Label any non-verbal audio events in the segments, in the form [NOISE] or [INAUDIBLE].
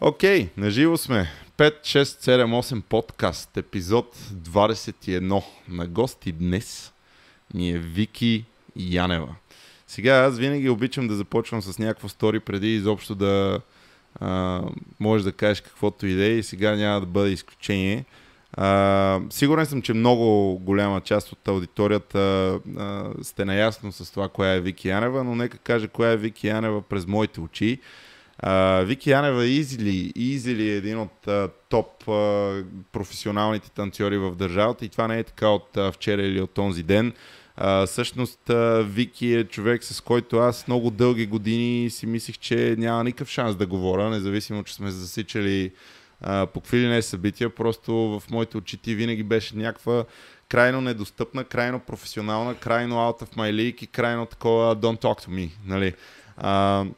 Окей, okay, наживо сме. 5, 6, 7, 8 подкаст, епизод 21. На гости днес ни е Вики Янева. Сега аз винаги обичам да започвам с някакво стори преди изобщо да а, можеш да кажеш каквото и е и сега няма да бъде изключение. А, сигурен съм, че много голяма част от аудиторията а, сте наясно с това, коя е Вики Янева, но нека кажа коя е Вики Янева през моите очи. Вики Янева Изили, Изили е един от uh, топ uh, професионалните танцори в държавата и това не е така от uh, вчера или от този ден. Uh, всъщност uh, Вики е човек, с който аз много дълги години си мислих, че няма никакъв шанс да говоря, независимо, че сме засичали по какви ли не събития. Просто в моите очи ти винаги беше някаква крайно недостъпна, крайно професионална, крайно out of my league и крайно такова don't talk to me. Нали? Uh,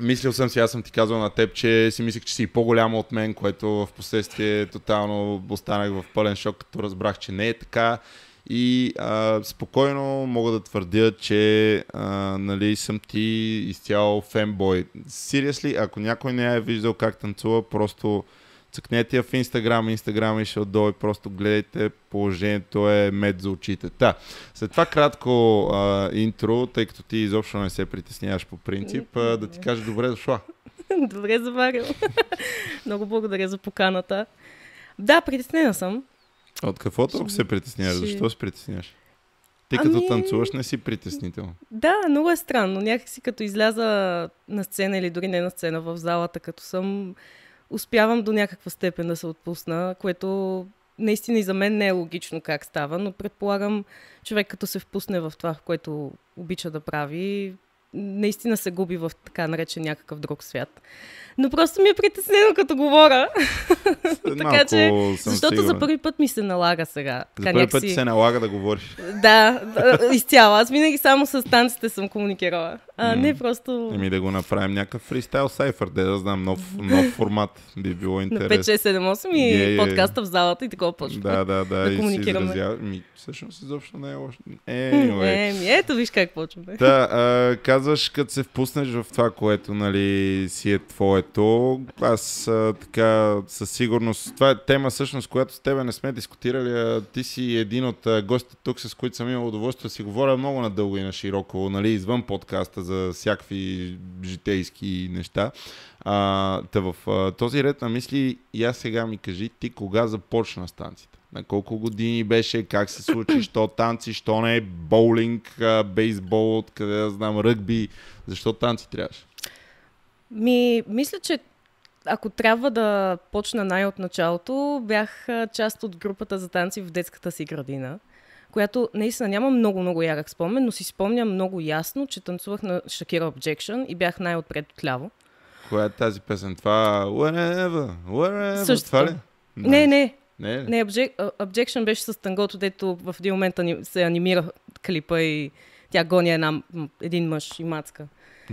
Мислил съм си, аз съм ти казал на теб, че си мислих, че си по-голяма от мен, което в последствие тотално останах в пълен шок, като разбрах, че не е така. И а, спокойно мога да твърдя, че а, нали, съм ти изцяло фенбой. Seriously, ако някой не е виждал как танцува, просто цъкнете я в Инстаграм, Инстаграм и ще отдолу просто гледайте, положението е мед за очите. Та, след това кратко а, интро, тъй като ти изобщо не се притесняваш по принцип, а, да ти кажа добре дошла. [LAUGHS] Добре заварил. [LAUGHS] Много благодаря за поканата. Да, притеснена съм. От какво толкова се притесняваш? Ще... Защо се притесняваш? Ти като ами... танцуваш не си притеснител. Да, много е странно. Някакси като изляза на сцена или дори не на сцена в залата, като съм успявам до някаква степен да се отпусна, което наистина и за мен не е логично как става, но предполагам човек като се впусне в това, което обича да прави, наистина се губи в така наречен някакъв друг свят. Но просто ми е притеснено като говоря. [LAUGHS] така че, защото сигурен. за първи път ми се налага сега. За първи някакси... път се налага да говориш. да, изцяло. Аз винаги само с танците съм комуникирала. А не просто... Еми да го направим някакъв фристайл сайфър, де да знам, нов, нов формат би било интересно. На 5, 6, 7, 8 и yeah, yeah. подкаста в залата и такова почва. Да, да, да. да комуникираме. Изразя... Ми, всъщност изобщо не е лошо. Anyway. Еми, ето виж как почваме. Да, а, казваш, като се впуснеш в това, което нали, си е твоето, аз а, така със сигурност, това е тема всъщност, която с тебе не сме дискутирали, а ти си един от гостите тук, с които съм имал удоволствие да си говоря много надълго и на широко, нали, извън подкаста за всякакви житейски неща. А, та в а, този ред на мисли, аз сега ми кажи, ти кога започна с танците? На колко години беше, как се случи, [CLEARS THROAT] що танци, що не е боулинг, бейсбол, откъде да знам, ръгби, защо танци трябваше? Ми, мисля, че ако трябва да почна най-от началото, бях част от групата за танци в детската си градина която наистина няма много-много ярък спомен, но си спомням много ясно, че танцувах на Shakira Objection и бях най-отпред отляво. Коя е тази песен? Това wherever, wherever, Същото. това ли? Не, не. Не, не object, Objection беше с тангото, дето в един момент се анимира клипа и тя гони една, един мъж и мацка.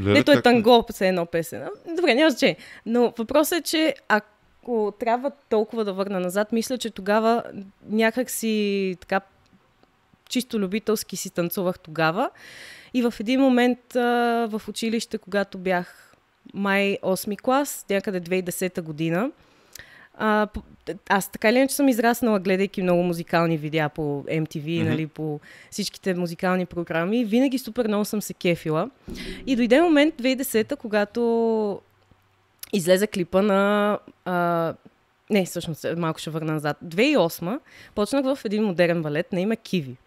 Ето е танго, се едно песен. Добре, няма значение. Но въпросът е, че ако трябва толкова да върна назад, мисля, че тогава някак си така чисто любителски си танцувах тогава. И в един момент а, в училище, когато бях май 8 клас, някъде 2010 година, а, аз така ли че съм израснала, гледайки много музикални видеа по MTV, mm-hmm. нали, по всичките музикални програми. Винаги супер много съм се кефила. И дойде момент 2010-та, когато излезе клипа на... А, не, всъщност, малко ще върна назад. 2008 почнах в един модерен балет на име Киви.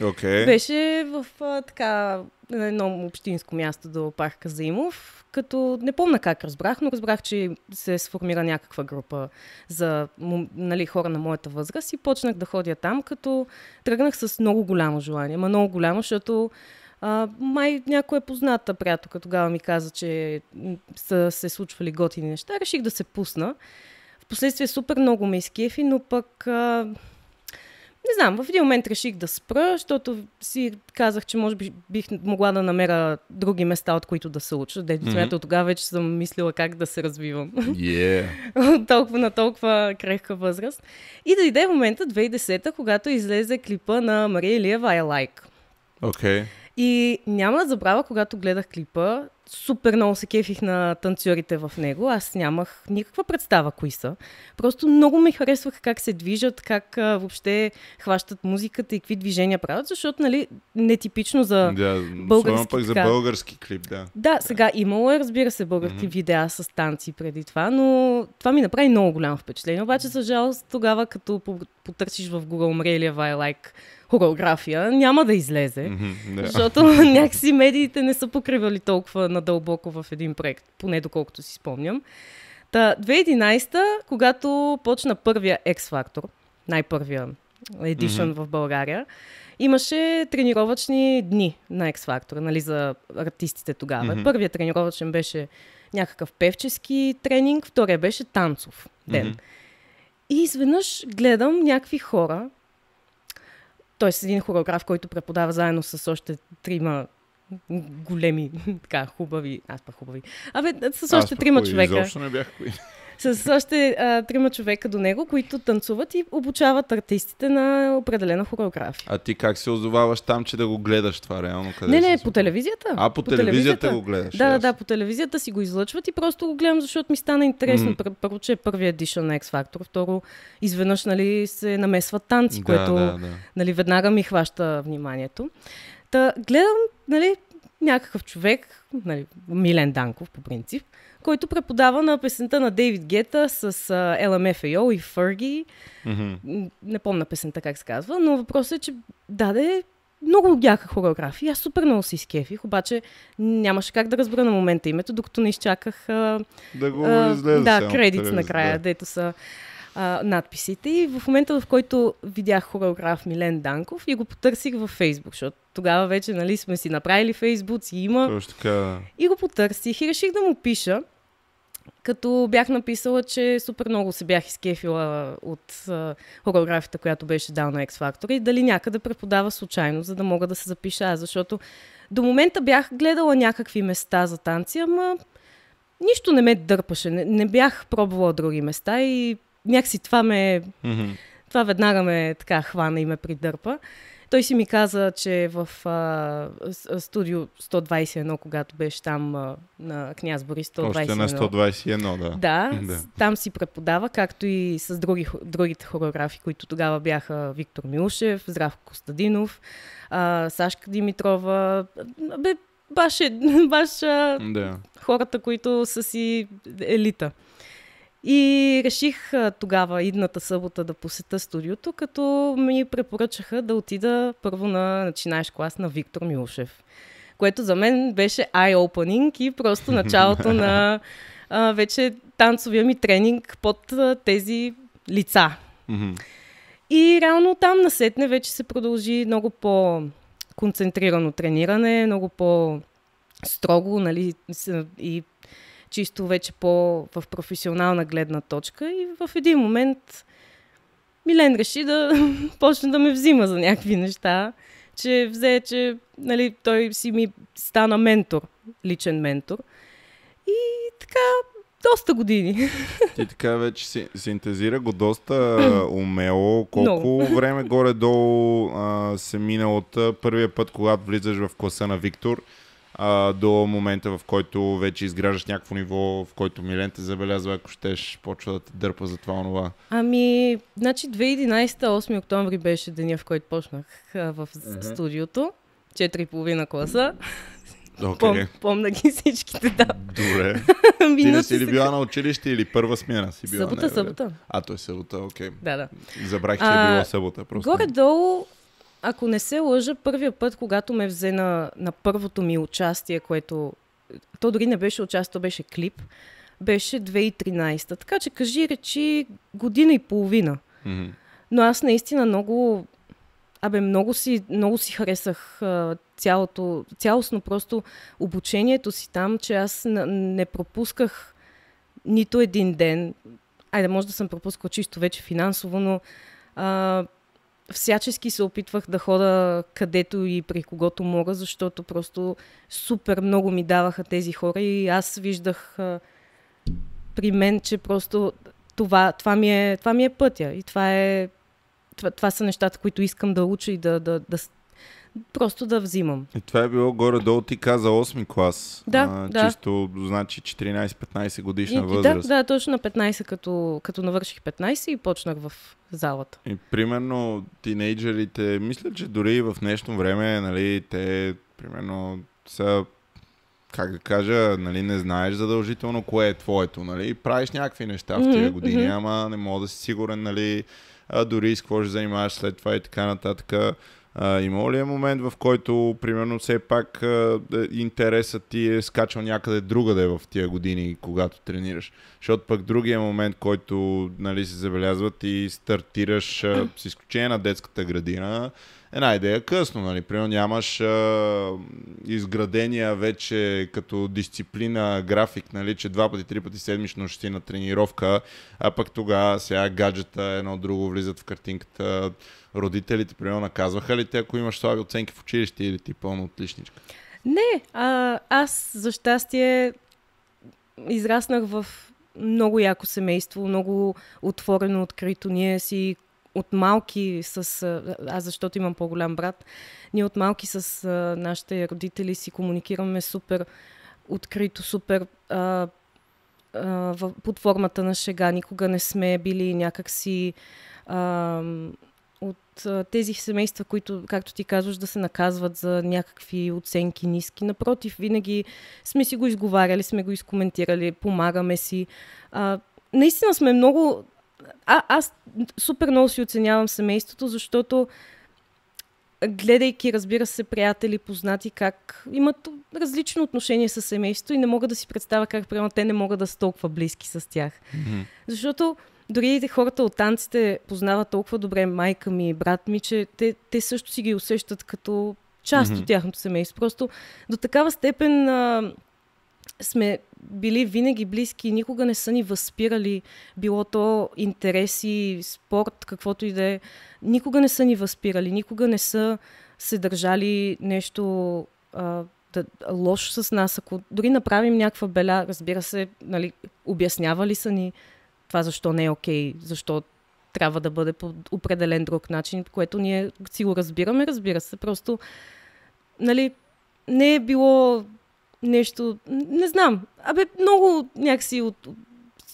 Okay. Беше в а, така едно общинско място до парка Заимов, като не помня как разбрах, но разбрах, че се сформира някаква група за нали, хора на моята възраст и почнах да ходя там, като тръгнах с много голямо желание. Ма много голямо, защото а, май някоя позната приятелка тогава ми каза, че са се случвали готини неща. Реших да се пусна. Впоследствие супер много ме изкефи, но пък а, не знам, в един момент реших да спра, защото си казах, че може би бих могла да намеря други места, от които да се уча. Дето mm-hmm. тогава вече съм мислила как да се развивам. Yeah. от толкова на толкова крехка възраст. И дойде момента 2010-та, когато излезе клипа на Мария Илиева I Like. Okay. И няма да забравя, когато гледах клипа, супер много се кефих на танцорите в него. Аз нямах никаква представа кои са. Просто много ме харесваха как се движат, как а, въобще хващат музиката и какви движения правят, защото, нали, нетипично за да, български. пък за български клип, да. Да, сега имало е, разбира се, български mm-hmm. видеа с танци преди това, но това ми направи много голямо впечатление. Обаче, за жалост, тогава, като потърсиш в Google Мрелия I like хореография, няма да излезе. Mm-hmm, да. Защото [LAUGHS] някакси медиите не са покривали толкова надълбоко в един проект, поне доколкото си спомням. Та, 2011, когато почна първия X-Factor, най-първия едишън mm-hmm. в България, имаше тренировъчни дни на X-Factor, нали, за артистите тогава. Mm-hmm. Първият тренировъчен беше някакъв певчески тренинг, втория беше танцов ден. Mm-hmm. И изведнъж гледам някакви хора, с един хореограф, който преподава заедно с още трима големи, [LAUGHS] така, хубави, аз па хубави. Абе, с още трима човека. Изобщо не бях кои. С още а, трима човека до него, които танцуват и обучават артистите на определена хореография. А ти как се озоваваш там, че да го гледаш това реално? Къде не, не, по телевизията. А, по, по телевизията, телевизията го гледаш? Да, да, да, по телевизията си го излъчват и просто го гледам, защото ми стана интересно. Mm. Първо, че е първият едишън на X Factor, второ, изведнъж нали, се намесват танци, да, което да, да. Нали, веднага ми хваща вниманието. Та, гледам, нали, някакъв човек, нали, Милен Данков по принцип, който преподава на песента на Дейвид Гета с uh, LMFAO и Фърги. Mm-hmm. Не помня песента как се казва, но въпросът е, че даде много яка хореография. Аз супер много си изкефих, обаче нямаше как да разбера на момента името, докато не изчаках uh, да го uh, да, кредит накрая, да. дето са а, надписите. И в момента, в който видях хореограф Милен Данков и го потърсих във Фейсбук, защото тогава вече нали, сме си направили Фейсбук, си има. Точно така. И го потърсих и реших да му пиша като бях написала, че супер много се бях изкефила от а, хореографията, която беше дал на X Factor и дали някъде преподава случайно, за да мога да се запиша аз, защото до момента бях гледала някакви места за танци, ама нищо не ме дърпаше, не, не бях пробвала други места и някакси това ме... Mm-hmm. Това веднага ме така хвана и ме придърпа. Той си ми каза, че в а, студио 121, когато беше там а, на Княз Борис 121. Още на 121, да. Да, да. там си преподава, както и с други, другите хореографи, които тогава бяха Виктор Милушев, Здравко Костадинов, а, Сашка Димитрова. Бе, баш, е, [LAUGHS] баш а, да. хората, които са си елита. И реших тогава, идната събота, да посета студиото, като ми препоръчаха да отида първо на начинаещ клас на Виктор Милушев. Което за мен беше eye-opening и просто [LAUGHS] началото на а, вече танцовия ми тренинг под а, тези лица. Mm-hmm. И реално там насетне вече се продължи много по-концентрирано трениране, много по-строго, нали, и чисто вече по в професионална гледна точка и в един момент Милен реши да [LAUGHS] почне да ме взима за някакви неща, че взе, че нали, той си ми стана ментор, личен ментор. И така, доста години. [LAUGHS] Ти така вече си, синтезира го доста умело. Колко Много. време горе-долу а, се мина от първия път, когато влизаш в класа на Виктор а, до момента, в който вече изграждаш някакво ниво, в който Милен те забелязва, ако щеш, почва да те дърпа за това онова? Ами, значи 2011 8 октомври беше деня, в който почнах а, в uh-huh. студиото. 4,5 класа. Okay. [LAUGHS] Пом, помна ги всичките, да. Добре. [LAUGHS] Ти не си ли била на училище или първа смяна си била? Събота, не, събота. А, той е събота, окей. Okay. Да, да. Забрах, че е била събота. Просто. Горе-долу ако не се лъжа, първия път, когато ме взе на, на първото ми участие, което... То дори не беше участие, то беше клип, беше 2013. Така че кажи речи година и половина. Mm-hmm. Но аз наистина много... Абе, много си, много си харесах а, цялото, цялостно просто обучението си там, че аз не, не пропусках нито един ден. Айде, може да съм пропускал чисто вече финансово, но а, всячески се опитвах да хода където и при когото мога, защото просто супер много ми даваха тези хора и аз виждах а, при мен, че просто това, това, ми е, това ми е пътя и това е това, това са нещата, които искам да уча и да, да, да, просто да взимам. И това е било горе-долу, ти каза 8 клас. Да, а, да. Чисто, значи 14-15 годишна И, възраст. да, да, точно на 15, като, като навърших 15 и почнах в залата. И примерно тинейджерите, мисля, че дори и в днешно време, нали, те примерно са как да кажа, нали, не знаеш задължително кое е твоето, нали, правиш някакви неща в тия години, mm-hmm. ама не мога да си сигурен, нали, а, дори с какво ще занимаваш след това и така нататък. А, има ли е момент, в който, примерно, все пак интересът ти е скачал някъде другаде в тия години, когато тренираш? Защото пък другия момент, който нали, се забелязват и стартираш с изключение на детската градина, една идея късно, нали? Примерно нямаш а, изградения вече като дисциплина график, нали? Че два пъти, три пъти седмично ще си на тренировка, а пък тогава сега гаджета едно друго влизат в картинката. Родителите, примерно, наказваха ли те, ако имаш слаби оценки в училище или ти пълно отличничка? Не, а, аз за щастие израснах в много яко семейство, много отворено, открито. Ние си от малки с... Аз защото имам по-голям брат. Ние от малки с а, нашите родители си комуникираме супер открито, супер а, а, под формата на шега. Никога не сме били някакси а, от а, тези семейства, които, както ти казваш, да се наказват за някакви оценки ниски. Напротив, винаги сме си го изговаряли, сме го изкоментирали, помагаме си. А, наистина сме много а, аз супер много си оценявам семейството, защото гледайки, разбира се, приятели, познати, как имат различно отношение с семейството и не мога да си представя как, примерно, те не могат да са толкова близки с тях. Mm-hmm. Защото дори хората от танците познават толкова добре майка ми и брат ми, че те, те също си ги усещат като част mm-hmm. от тяхното семейство. Просто до такава степен а, сме били винаги близки никога не са ни възпирали, било то интереси, спорт, каквото и да е. Никога не са ни възпирали, никога не са се държали нещо а, да, лошо с нас. Ако дори направим някаква беля, разбира се, нали, обяснявали са ни това защо не е окей, защо трябва да бъде по определен друг начин, което ние си го разбираме, разбира се. Просто, нали, не е било нещо, не знам. Абе, много някакси от,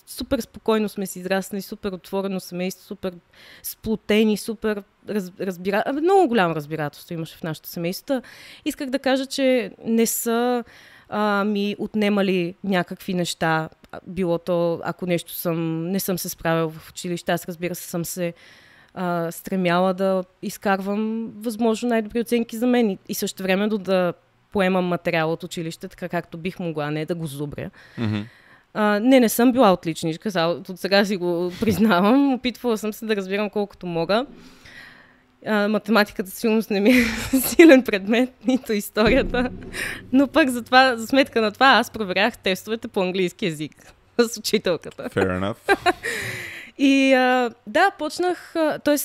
супер спокойно сме си израснали, супер отворено семейство, супер сплотени, супер раз, разбира... Абе, много голямо разбирателство имаше в нашето семейство. Исках да кажа, че не са а, ми отнемали някакви неща. Било то, ако нещо съм, не съм се справил в училище, аз разбира се съм се а, стремяла да изкарвам възможно най-добри оценки за мен и също време да поемам материал от училище, така както бих могла, не да го зубря. Mm-hmm. А, не, не съм била отличничка, от сега си го [LAUGHS] признавам. Опитвала съм се да разбирам колкото мога. А, математиката силно не ми е [LAUGHS] силен предмет, нито историята. Но пък за, това, за сметка на това аз проверях тестовете по английски язик [LAUGHS] с учителката. Fair enough. [LAUGHS] И а, да, почнах, т.е.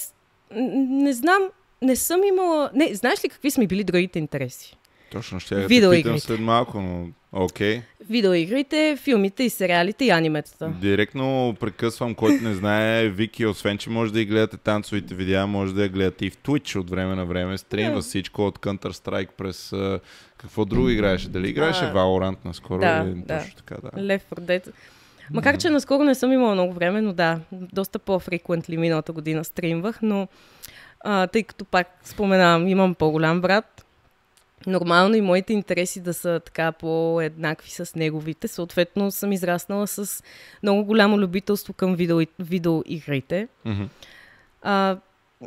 не знам, не съм имала... Не, знаеш ли какви сме били другите интереси? Точно ще я питам след малко, но. Okay. Видеоигрите, филмите и сериалите и аниметата. Директно прекъсвам, който не знае, Вики, освен, че може да и гледате танцовите видеа, може да я гледате и в Twitch от време на време. Стримва yeah. всичко от Counter-Strike през... какво друго играеше? Дали играеше uh, Valorant наскоро? Да, или, да. Точно така, да. Left 4 Dead. Макар, че наскоро не съм имала много време, но да, доста по-фреквентли миналата година стримвах, но а, тъй като пак споменавам, имам по-голям брат, нормално и моите интереси да са така по-еднакви с неговите. Съответно съм израснала с много голямо любителство към видео, видеоигрите. Mm-hmm. А,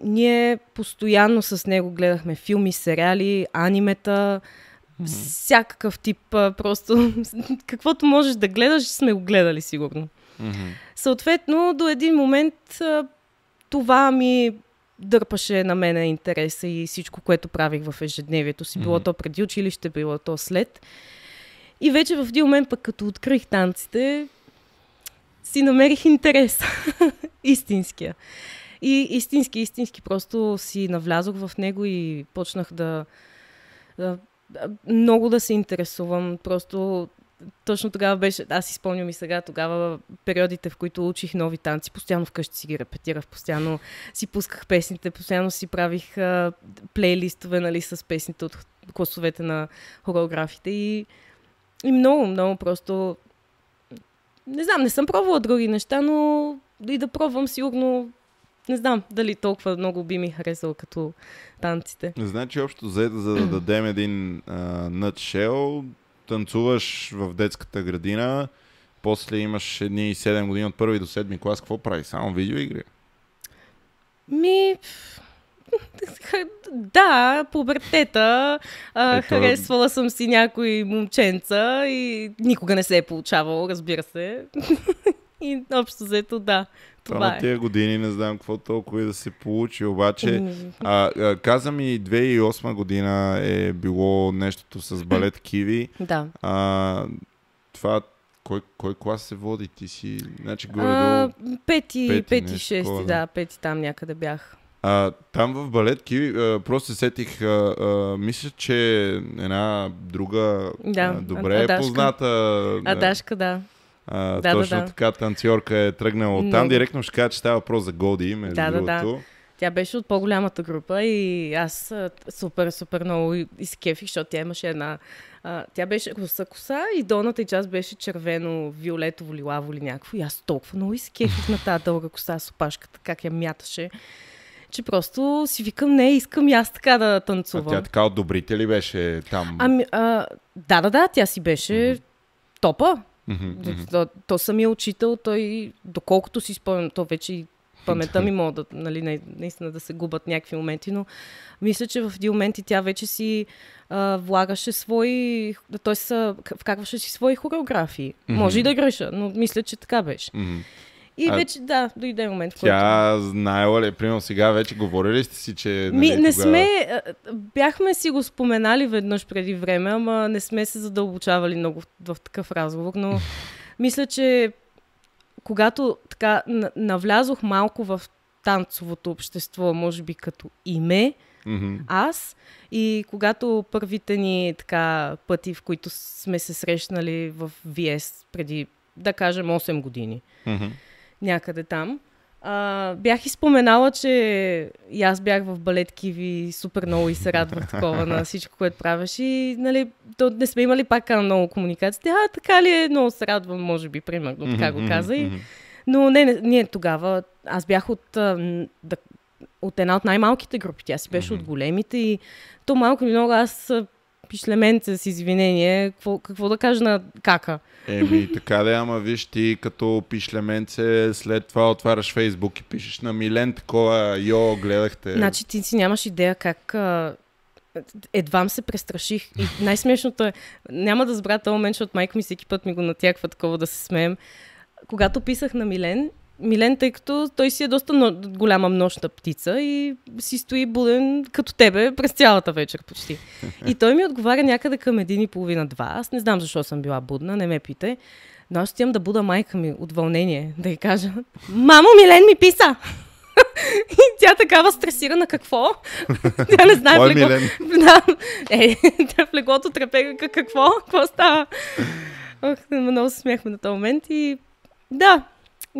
ние постоянно с него гледахме филми, сериали, анимета, mm-hmm. всякакъв тип. Просто [LAUGHS] каквото можеш да гледаш, сме го гледали сигурно. Mm-hmm. Съответно, до един момент това ми дърпаше на мене интереса и всичко, което правих в ежедневието си. Било mm-hmm. то преди училище, било то след. И вече в един момент, пък като открих танците, си намерих интерес. [LAUGHS] Истинския. И истински, истински просто си навлязох в него и почнах да, да много да се интересувам. Просто точно тогава беше, аз изпълням и сега, тогава периодите, в които учих нови танци, постоянно вкъщи си ги репетирах, постоянно си пусках песните, постоянно си правих а, плейлистове, нали, с песните от класовете на хореографите и, и много, много просто не знам, не съм пробвала други неща, но и да пробвам сигурно не знам дали толкова много би ми харесало като танците. Значи общо за, за да дадем един нътшел, танцуваш в детската градина, после имаш едни 7 години от първи до седми клас, какво прави? Само видеоигри? Ми, [LAUGHS] да, пубертета. А, Ето... Харесвала съм си някои момченца и никога не се е получавало, разбира се. [LAUGHS] и общо взето, да. Това, на тия години не знам какво толкова и да се получи, обаче а, а, каза ми 2008 година е било нещото с балет Киви. [CLEARS THROAT] Да. А, това кой, кой клас се води? Ти си, значи горе а, до... Пети, пети, пети шести, да, пети там някъде бях. А, там в балет Киви, а, просто сетих, а, а, мисля, че една друга да, а, добре а, позната... Адашка, да. А, да, точно да, да. така танцорка е тръгнала от там. Директно ще кажа, че става въпрос за Голди, между да, другото. Да, да. Тя беше от по-голямата група и аз супер, супер много изкефих, защото тя имаше една... А, тя беше коса коса и долната и част беше червено, виолетово, лилаво или някакво. И аз толкова много изкефих на тази дълга коса с опашката, как я мяташе че просто си викам, не, искам и аз така да танцувам. А тя така от добрите ли беше там? Ами, а, да, да, да, тя си беше mm-hmm. топа. Mm-hmm. То, то самия учител, той, доколкото си спомням, то вече и паметта ми мога да, нали, наистина да се губят някакви моменти, но мисля, че в един моменти тя вече си а, влагаше свои, т.е. вкарваше си свои хореографии. Mm-hmm. Може и да греша, но мисля, че така беше. Mm-hmm. И а, вече, да, дойде момент, в който... Тя знаела ли, примерно сега вече говорили сте си, че... Нали, Ми, не тогава... сме... Бяхме си го споменали веднъж преди време, ама не сме се задълбочавали много в, в такъв разговор, но [LAUGHS] мисля, че когато така навлязох малко в танцовото общество, може би като име, mm-hmm. аз, и когато първите ни така пъти, в които сме се срещнали в ВИЕС преди, да кажем, 8 години, mm-hmm някъде там. А, бях изпоменала, че и аз бях в балет Киви супер много и се радвах [LAUGHS] такова на всичко, което правиш. И нали, то не сме имали пак много комуникация. А, така ли е? Много се радвам, може би, примерно, така го каза. И... Но не, не, ние тогава, аз бях от, да, от една от най-малките групи. Тя си беше от големите и то малко и много аз пишлеменце с извинение, какво, какво да кажа на кака? Еми, така да, ама виж ти като пишлеменце, след това отваряш Фейсбук и пишеш на Милен такова, йо, гледахте. Значи ти си нямаш идея как а, едвам се престраших. И най-смешното е, няма да забравя този момент, защото майка ми всеки път ми го натяква такова да се смеем. Когато писах на Милен, Милен, тъй като той си е доста но, голяма нощна птица и си стои буден като тебе през цялата вечер почти. И той ми отговаря някъде към един и половина-два. Аз не знам защо съм била будна, не ме пите. Но аз отивам да буда майка ми от вълнение, да й кажа, мамо, Милен ми писа! [LAUGHS] И тя такава стресирана какво? [LAUGHS] Тя не знае в легло... Да. Е, [LAUGHS] тя в леглото трепега какво? Какво става? Ох, много се смяхме на този момент и да,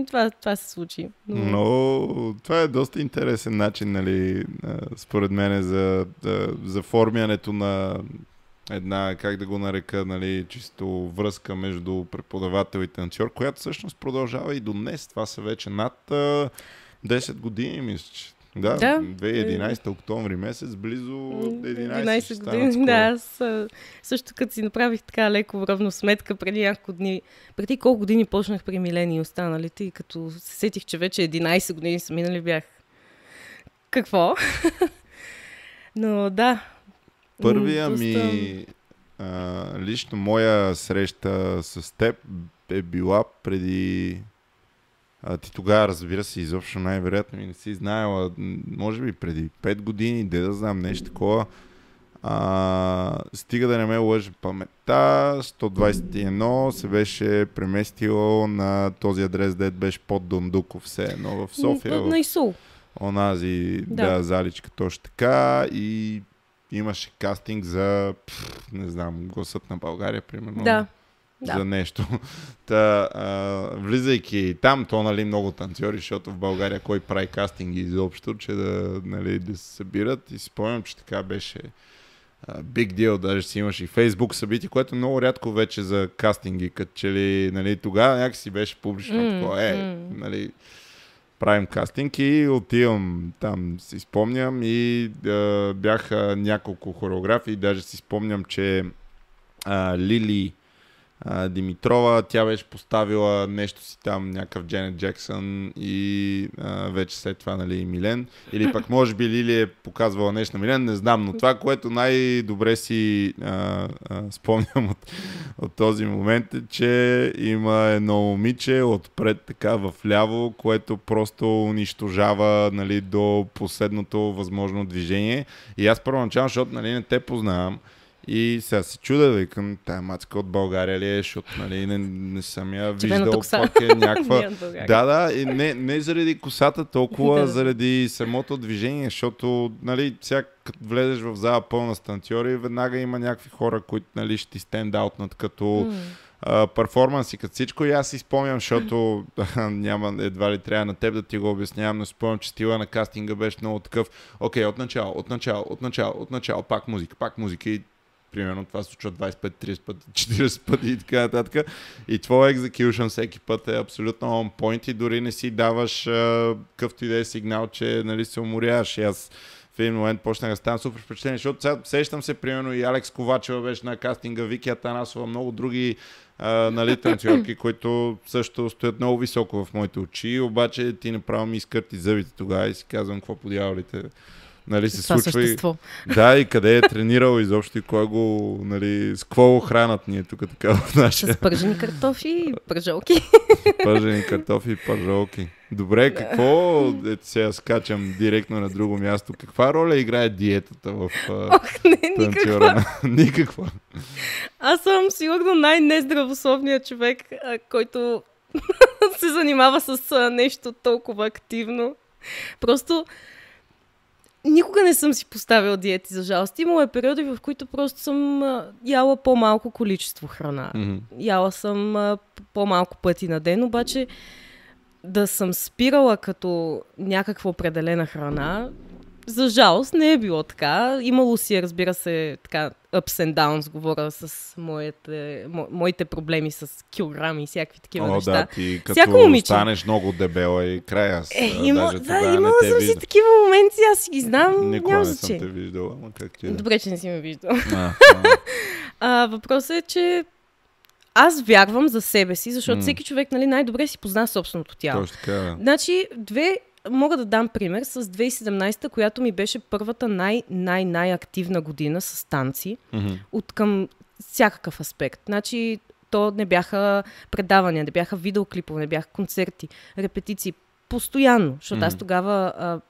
това, това се случи. Но... Но това е доста интересен начин, нали, според мен, за, за формянето на една, как да го нарека, нали, чисто връзка между преподавател и танцор, която всъщност продължава и до днес. Това са вече над 10 години, мисля, че да, да. 2011 октомври месец, близо 11, 11 години. Да, аз също като си направих така леко равно сметка преди няколко дни, преди колко години почнах при Милени и останалите и като се сетих, че вече 11 години са минали, бях [LAUGHS] какво? [LAUGHS] Но да. Първия доста... ми а, лично моя среща с теб е била преди а, ти тогава, разбира се, изобщо най-вероятно и не си знаела, може би преди 5 години, де да знам нещо такова. А, стига да не ме лъжи паметта, 121 се беше преместило на този адрес, дед беше под Дондуков, все едно в София. На Исул. Онази, да. да, заличка точно така и имаше кастинг за, пф, не знам, гласът на България, примерно. Да. Да. за нещо. [LAUGHS] Та, а, влизайки там, то нали много танцори, защото в България кой прави кастинги изобщо, че да, нали, да се събират и си спомням, че така беше биг deal, даже си имаш и фейсбук събитие, което много рядко вече за кастинги, като че ли нали, тогава някакси беше публично mm, такова, е, mm. нали, правим кастинг и отивам там, си спомням и uh, бяха няколко хореографии, даже си спомням, че uh, Лили Димитрова, тя беше поставила нещо си там, някакъв Дженет Джексън и а, вече след това, нали, Милен. Или пък може би Лили е показвала нещо на Милен, не знам, но това, което най-добре си а, а, спомням от, от този момент е, че има едно момиче отпред така в ляво, което просто унищожава нали, до последното възможно движение. И аз първоначално, защото нали, не те познавам, и сега се чуда, викам, тая мацка от България ли е, защото нали, не, не съм я виждал, пак е [LAUGHS] някаква... да, да, и не, не заради косата толкова, да. заради самото движение, защото нали, сега като влезеш в зала пълна стантьори, веднага има някакви хора, които нали, ще ти стендаутнат като mm. перформанс и като всичко. И аз си спомням, защото [LAUGHS] няма, едва ли трябва на теб да ти го обяснявам, но спомням, че стила на кастинга беше много такъв. Окей, от начало, от начало, от начало, от начало, пак музика, пак музика и примерно това се случва 25-30 пъти, 40 [LAUGHS] пъти и така нататък. И твой екзекюшн всеки път е абсолютно on point и дори не си даваш а, и да е сигнал, че нали, се уморяваш. И аз в един момент почнах да ставам супер впечатлен, защото сега сещам се, примерно и Алекс Ковачева беше на кастинга, Вики Атанасова, много други а, нали, танцорки, [LAUGHS] които също стоят много високо в моите очи, обаче ти направо ми изкърти зъбите тогава и си казвам какво по дяволите нали, се Това случва. И, да, и къде е тренирал изобщо и кой го, нали, с какво хранат ние тук така в нашия... С пържени картофи и пържолки. пържени картофи и пържолки. Добре, какво, ето сега скачам директно на друго място, каква роля играе диетата в [LAUGHS] Ох, не, никаква. [LAUGHS] никаква. Аз съм сигурно най-нездравословният човек, който [LAUGHS] се занимава с нещо толкова активно. Просто никога не съм си поставила диети, за жалост. Имало е периоди, в които просто съм яла по-малко количество храна. Mm-hmm. Яла съм по-малко пъти на ден, обаче да съм спирала като някаква определена храна, за жалост не е било така. Имало си, разбира се, така ups and downs, говоря с моите, мо, моите проблеми с килограми и всякакви такива О, неща. да, ти като Всяко момиче. станеш много дебела и края. Е, има, да, имала съм си такива моменти, аз си ги знам. Никога няма не съм те виждала, ама как ти е. Добре, че не си ме виждал. А, [LAUGHS] а. въпросът е, че аз вярвам за себе си, защото mm. всеки човек нали, най-добре си позна собственото тяло. Точно така. Значи, две мога да дам пример с 2017, която ми беше първата най-най-най-активна година с танци mm-hmm. от към всякакъв аспект. Значи, то не бяха предавания, не бяха видеоклипове, не бяха концерти, репетиции. Постоянно, защото mm-hmm. аз тогава а,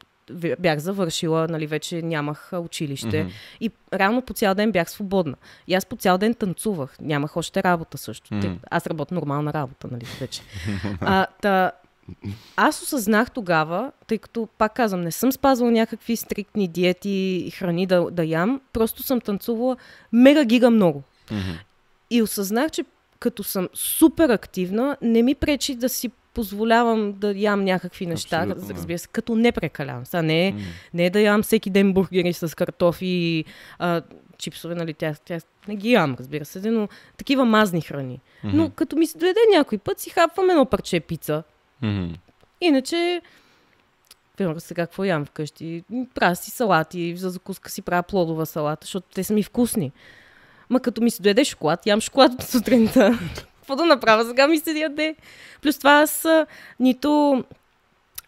бях завършила, нали, вече нямах училище mm-hmm. и реално по цял ден бях свободна. И аз по цял ден танцувах. Нямах още работа също. Mm-hmm. Аз работя нормална работа, нали, вече. [LAUGHS] а, та, аз осъзнах тогава, тъй като, пак казвам, не съм спазвала някакви стриктни диети и храни да, да ям, просто съм танцувала мега гига много. Mm-hmm. И осъзнах, че като съм супер активна, не ми пречи да си позволявам да ям някакви неща, Абсолютно, разбира се, като не прекалявам. Сега не, mm. не е да ям всеки ден бургери с картофи и чипсове, нали, тя, тя не ги ям, разбира се, но такива мазни храни. Mm-hmm. Но като ми се доведе някой път, си хапвам едно парче пица, Mm-hmm. Иначе, примерно сега какво ям вкъщи? Правя си салати, за закуска си правя плодова салата, защото те са ми вкусни. Ма като ми се доеде шоколад, ям шоколад от [LAUGHS] сутринта. Какво да направя? Сега ми се яде. Плюс това аз нито...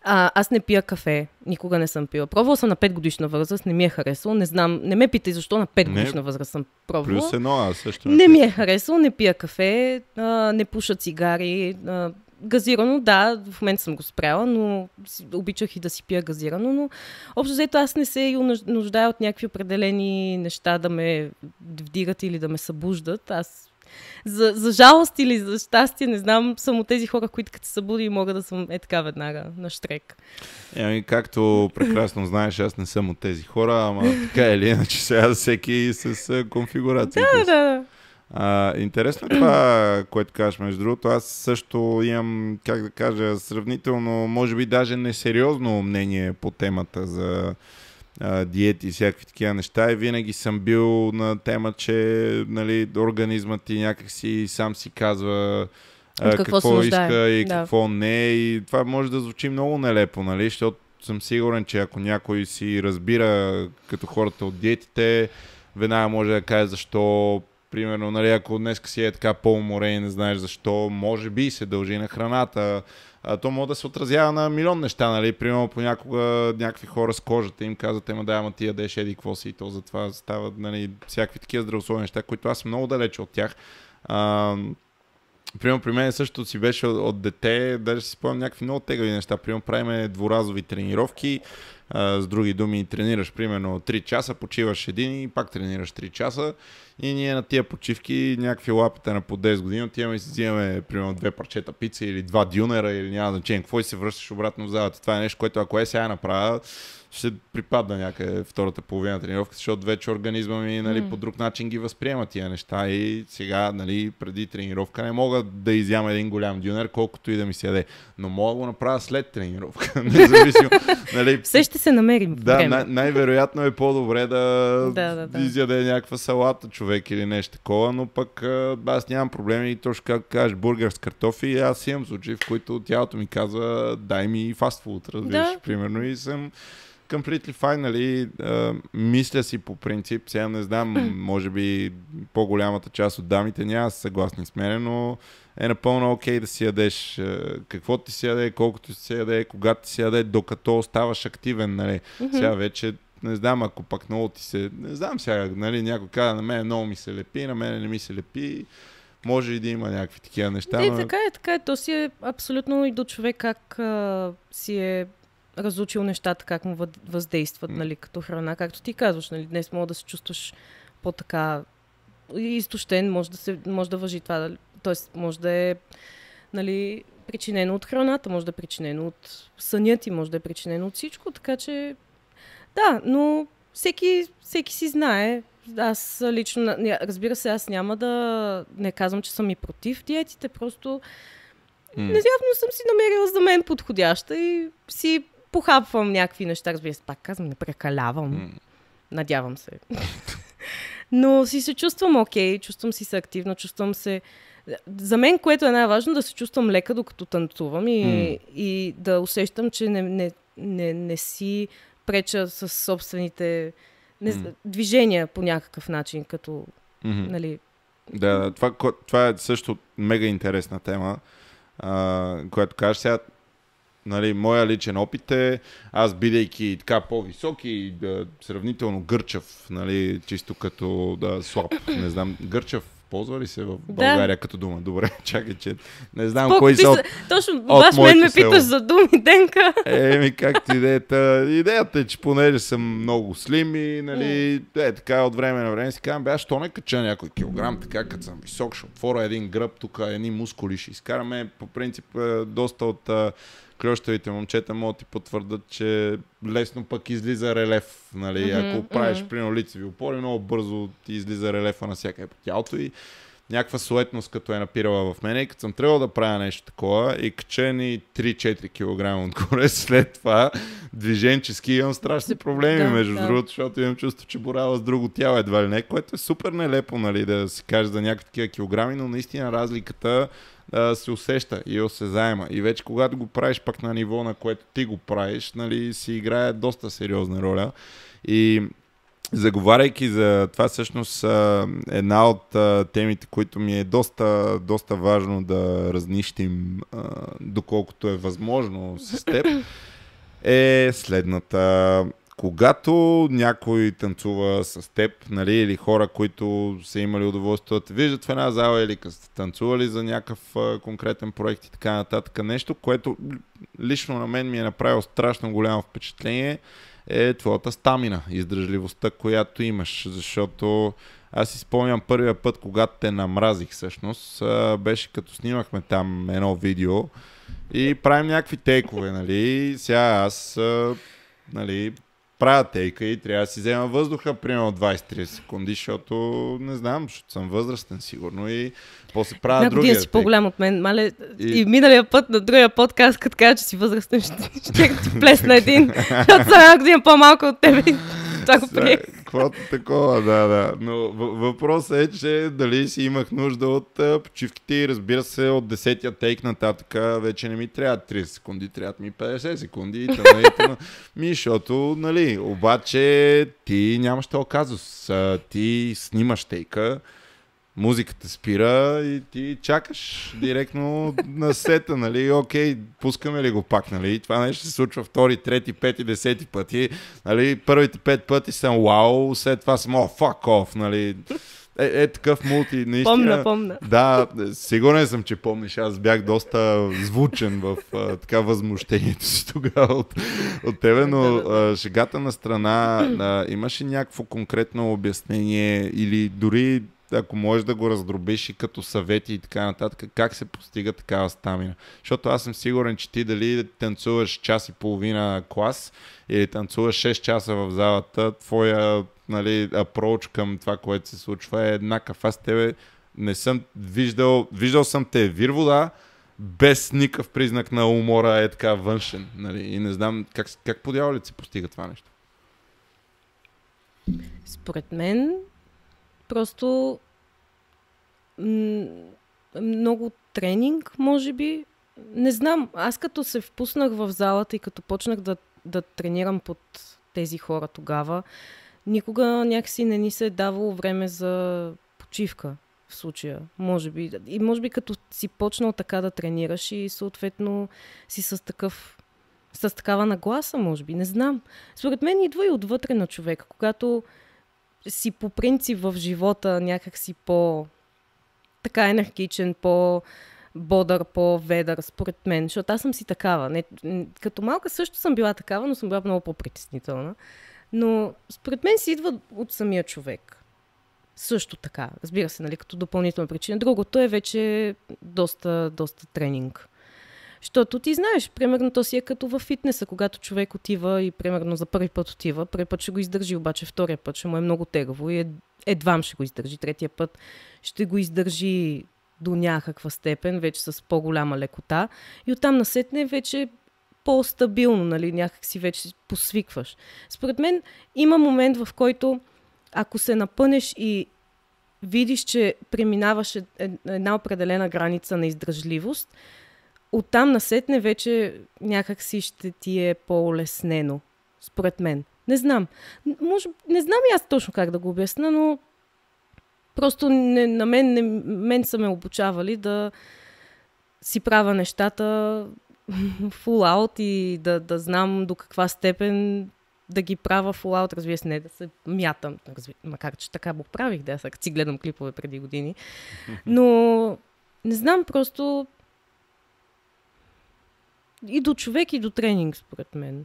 А, аз не пия кафе. Никога не съм пила. Пробвала съм на 5 годишна възраст, не ми е харесало. Не знам, не ме питай защо на 5 годишна възраст съм пробвала. Плюс едно, аз също не, не ми е харесало, не пия кафе, а, не пуша цигари, а, газирано, да, в момента съм го спряла, но обичах и да си пия газирано, но общо взето аз не се нуждая от някакви определени неща да ме вдигат или да ме събуждат. Аз за, за жалост или за щастие, не знам, съм от тези хора, които като се събуди и мога да съм е така веднага на штрек. Еми, както прекрасно знаеш, аз не съм от тези хора, ама така или иначе сега всеки с конфигурация. Да, да, да. А, интересно е това, което кажеш, между другото. Аз също имам, как да кажа, сравнително, може би даже несериозно мнение по темата за а, диети и всякакви такива неща. И винаги съм бил на тема, че нали, организмът ти някакси сам си казва а, какво, какво иска и да. какво не. И това може да звучи много нелепо, нали? Защото съм сигурен, че ако някой си разбира като хората от диетите, веднага може да каже защо Примерно, нали, ако днес си е така по-уморен не знаеш защо, може би се дължи на храната. А, то може да се отразява на милион неща, нали? Примерно понякога някакви хора с кожата им казват, ема да, ама ти ядеш еди какво си и то затова стават нали, всякакви такива здравословни неща, които аз съм много далече от тях. А, Примерно при мен също си беше от дете, даже си спомням някакви много тегави неща. Примерно правиме дворазови тренировки, а, с други думи тренираш примерно 3 часа, почиваш един и пак тренираш 3 часа. И ние на тия почивки, някакви лапите на по 10 години, отиваме и си взимаме примерно две парчета пица или два дюнера или няма значение какво и се връщаш обратно в залата. Това е нещо, което ако е сега направя, ще припадна някъде втората половина на тренировка, защото вече организма ми нали, mm. по друг начин ги възприема тия неща и сега, нали, преди тренировка не мога да изям един голям дюнер, колкото и да ми се яде. Но мога да го направя след тренировка. [LAUGHS] Независимо. нали, Все ще се намерим. Да, най- най-вероятно е по-добре да, да, да, да. изяде някаква салата човек или нещо такова, но пък аз нямам проблеми и точно как кажеш бургер с картофи, аз имам случаи, в които тялото ми казва дай ми фастфуд, разбираш, да. примерно и съм completely fine, нали, а, мисля си по принцип, сега не знам, [CLEARS THROAT] може би по-голямата част от дамите няма са съгласни с мен, но е напълно окей okay да си ядеш какво ти си яде, колкото ти си яде, когато ти си яде, докато оставаш активен, нали. Mm-hmm. Сега вече не знам, ако пък много ти се... Не знам сега, нали, някой каза, на мен много ми се лепи, на мен не ми се лепи. Може и да има някакви такива неща. И но... така е, така е. То си е абсолютно и до човек как а, си е разучил нещата, как му въздействат, нали, като храна. Както ти казваш, нали, днес мога да се чувстваш по-така изтощен, може да, се, може да въжи това. Тоест, може да е нали, причинено от храната, може да е причинено от съня ти, може да е причинено от всичко, така че да, но всеки, всеки си знае. Аз лично, разбира се, аз няма да не казвам, че съм и против диетите, просто mm. Незявно съм си намерила за мен подходяща и си похапвам някакви неща, разбира се, пак казвам, не прекалявам. Mm. Надявам се. Но си се чувствам окей, okay, чувствам си се активно, чувствам се... За мен, което е най-важно, да се чувствам лека, докато танцувам и, mm. и да усещам, че не, не, не, не си преча с собствените не, mm. движения по някакъв начин, като... Mm-hmm. Нали... Да, това, това е също мега интересна тема, а, която кажеш сега Нали, моя личен опит е, аз бидейки така по-висок и да, сравнително гърчав, нали, чисто като да, слаб, не знам, гърчав ползва ли се в България да. като дума? Добре, [LAUGHS] чакай, че не знам Спок, кои са от, Точно, от баш мен ме питаш за думи, Денка. Еми, както идеята. Идеята е, че понеже съм много слим и, нали, е, така от време на време си казвам, бе, що не кача някой килограм, така като съм висок, ще отворя един гръб, тук едни мускули ще изкараме. По принцип, е, доста от клющавите момчета могат да ти потвърдат, че лесно пък излиза релеф. Нали? Mm-hmm, Ако правиш, mm-hmm. примерно, лицеви опори, много бързо ти излиза релефа на всяка по тялото и някаква суетност, като е напирала в мене. И като съм трябвало да правя нещо такова и качени 3-4 кг отгоре, [LAUGHS] след това движенчески имам страшни проблеми, да, между да. другото, защото имам чувство, че борава с друго тяло едва ли не, което е супер нелепо, нали, да си каже за някакви такива килограми, но наистина разликата а, се усеща и е осезаема. И вече когато го правиш пък на ниво, на което ти го правиш, нали, си играе доста сериозна роля. И Заговаряйки за това, всъщност една от темите, които ми е доста, доста важно да разнищим, доколкото е възможно с теб, е следната когато някой танцува с теб, нали, или хора, които са имали удоволствието да те виждат в една зала или като сте танцували за някакъв а, конкретен проект и така нататък, нещо, което лично на мен ми е направило страшно голямо впечатление, е твоята стамина, издръжливостта, която имаш, защото аз си спомням първия път, когато те намразих всъщност, беше като снимахме там едно видео и правим някакви тейкове, нали, сега аз, нали, правя тейка и трябва да си взема въздуха примерно 20-30 секунди, защото не знам, защото съм възрастен сигурно и после правя Една другия. година си по-голям от мен. Мале, и... и миналия път на другия подкаст, като кажа, че си възрастен, ще, ще ти плесна един, [LAUGHS] защото съм една година по-малко от тебе. [LAUGHS] Това го приех. Каквото такова, да, да. Но въпросът е, че дали си имах нужда от почивките и разбира се от 10-я тейк нататък вече не ми трябва 30 секунди, трябват ми 50 секунди. И тъна, и тъна. Ми, защото, нали, обаче ти нямаш този казус. Ти снимаш тейка, музиката спира и ти чакаш директно на сета, нали, окей, пускаме ли го пак, нали, това нещо се случва втори, трети, пети, десети пъти, нали, първите пет пъти съм вау, след това съм, о, fuck off, нали, е, е такъв мулти, наистина. Помна, помна. Да, сигурен съм, че помниш. Аз бях доста звучен в а, така възмущението си тогава от, от тебе, но а, шегата на страна, а, имаше някакво конкретно обяснение или дори ако можеш да го раздробиш и като съвети и така нататък, как се постига такава стамина. Защото аз съм сигурен, че ти дали танцуваш час и половина клас или танцуваш 6 часа в залата, твоя нали, апроч към това, което се случва е еднакъв. Аз тебе не съм виждал, виждал съм те вир вода, без никакъв признак на умора е така външен. Нали? И не знам как, как по се постига това нещо. Според мен Просто много тренинг, може би. Не знам, аз като се впуснах в залата и като почнах да, да тренирам под тези хора тогава, никога някакси не ни се е давало време за почивка в случая, може би. И може би като си почнал така да тренираш и съответно си с такъв с такава нагласа, може би, не знам. Според мен идва и отвътре на човека, когато си по принцип в живота някак си по така енергичен, по бодър, по-ведър, според мен, защото аз съм си такава. Не, като малка също съм била такава, но съм била много по-притеснителна. Но според мен си идва от самия човек. Също така, разбира се, нали, като допълнителна причина. Другото е вече доста, доста тренинг. Защото ти знаеш, примерно то си е като във фитнеса, когато човек отива и примерно за първи път отива, първи път ще го издържи, обаче втория път ще му е много тегаво и едвам ще го издържи, третия път ще го издържи до някаква степен, вече с по-голяма лекота и оттам насетне вече по-стабилно, нали, някак си вече посвикваш. Според мен има момент, в който ако се напънеш и видиш, че преминаваш една определена граница на издържливост, оттам насетне вече някак си ще ти е по-леснено, според мен. Не знам. Може, не знам и аз точно как да го обясна, но просто не, на мен, не, мен са ме обучавали да си правя нещата [LAUGHS] full out и да, да знам до каква степен да ги правя full out, разбира се, не да се мятам, разви... макар че така го правих, да, сега си гледам клипове преди години. Но не знам, просто и до човек, и до тренинг, според мен.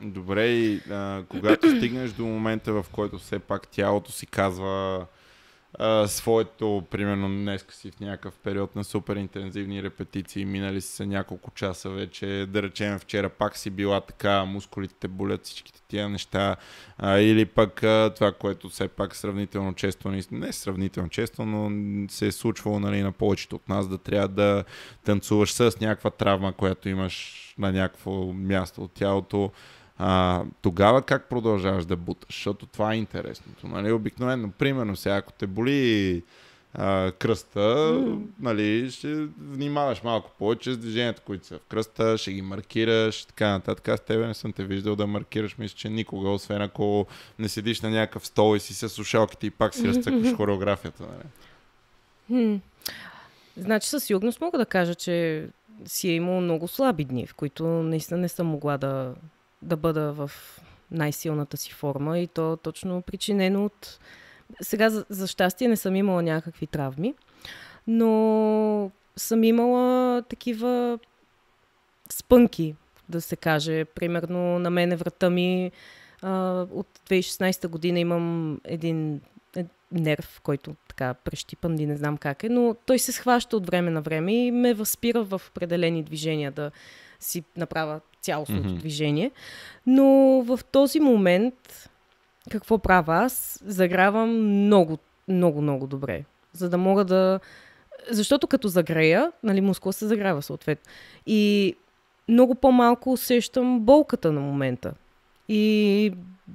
Добре, и а, когато стигнеш до момента, в който все пак тялото си казва своето, примерно днес си в някакъв период на супер интензивни репетиции, минали са няколко часа вече, да речем вчера пак си била така, мускулите те болят всичките тия неща, а, или пък а, това, което все пак сравнително често, не сравнително често, но се е случвало нали, на повечето от нас да трябва да танцуваш с някаква травма, която имаш на някакво място от тялото а, тогава как продължаваш да буташ? Защото това е интересното. Нали? Обикновено, примерно сега, ако те боли а, кръста, mm. нали, ще внимаваш малко повече с движенията, които са в кръста, ще ги маркираш, така нататък. Аз тебе не съм те виждал да маркираш, мисля, че никога, освен ако не седиш на някакъв стол и си с слушалките и пак си разцъкваш [LAUGHS] хореографията. Нали? Hmm. Значи със сигурност мога да кажа, че си е имал много слаби дни, в които наистина не съм могла да, да бъда в най-силната си форма и то точно причинено от... Сега, за, за щастие, не съм имала някакви травми, но съм имала такива спънки, да се каже. Примерно на мене врата ми а, от 2016 година имам един е, нерв, който така прещипан и не знам как е, но той се схваща от време на време и ме възпира в определени движения да си направя цялостното mm-hmm. движение. Но в този момент, какво правя аз? Загравам много, много, много добре. За да мога да... Защото като загрея, нали, мускула се загрява съответно. И много по-малко усещам болката на момента. И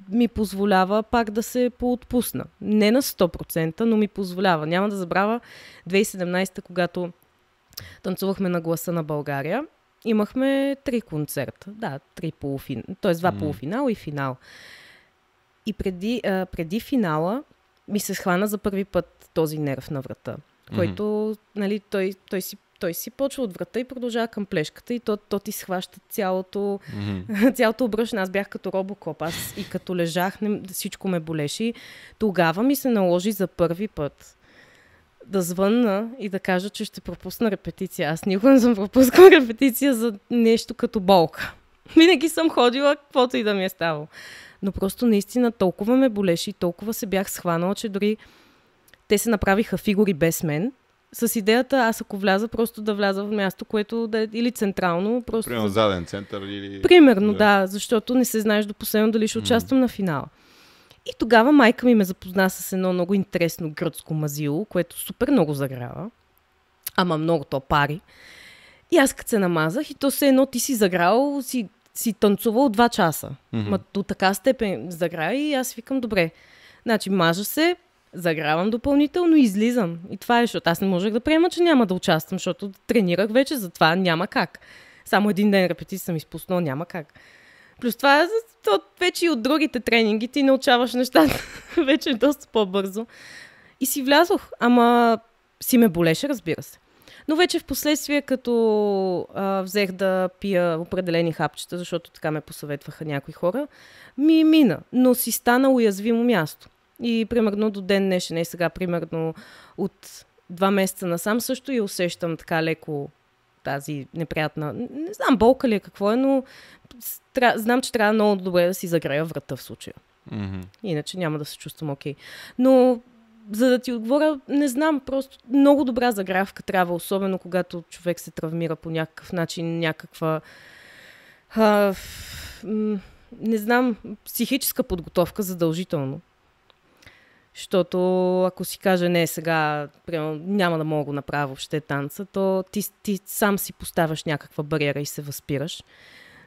ми позволява пак да се поотпусна. Не на 100%, но ми позволява. Няма да забравя 2017, когато танцувахме на гласа на България. Имахме три концерта. Да, три полуфинала. т.е. два mm. полуфинала и финал. И преди, а, преди финала ми се схвана за първи път този нерв на врата, mm-hmm. който, нали, той, той си той си почва от врата и продължава към плешката и то, то ти схваща цялото, mm-hmm. [LAUGHS] цялото обръщане. Аз бях като робокоп. Аз и като лежах, не, всичко ме болеше. Тогава ми се наложи за първи път да звънна и да кажа, че ще пропусна репетиция. Аз никога не съм пропускала репетиция за нещо като болка. Винаги съм ходила, каквото и да ми е ставало. Но просто наистина толкова ме болеше и толкова се бях схванала, че дори те се направиха фигури без мен – с идеята аз ако вляза, просто да вляза в място, което да е или централно. Просто... Примерно заден център или... Примерно, да, да защото не се знаеш до последно дали ще участвам mm. на финала. И тогава майка ми ме запозна с едно много интересно гръцко мазило, което супер много загрява. Ама много то пари. И аз като се намазах и то се едно ти си заграл, си, си танцувал два часа. Mm-hmm. Ма до така степен загря и аз викам, добре. Значи мажа се, загравам допълнително и излизам. И това е, защото аз не можех да приема, че няма да участвам, защото тренирах вече, затова няма как. Само един ден репетиция съм изпуснал, няма как. Плюс това, то вече и от другите тренинги ти научаваш нещата [LAUGHS] вече е доста по-бързо. И си влязох, ама си ме болеше, разбира се. Но вече в последствие, като а, взех да пия определени хапчета, защото така ме посъветваха някои хора, ми мина, но си стана уязвимо място. И примерно до ден днешен, е сега примерно от два месеца насам също и усещам така леко тази неприятна, не знам болка ли е какво е, но тря... знам, че трябва много добре да си загрея врата в случая. Mm-hmm. Иначе няма да се чувствам окей. Okay. Но за да ти отговоря, не знам, просто много добра загравка трябва, особено когато човек се травмира по някакъв начин, някаква а, не знам, психическа подготовка задължително. Защото ако си каже не, сега прямо, няма да мога да направя въобще танца, то ти, ти сам си поставяш някаква бариера и се възпираш.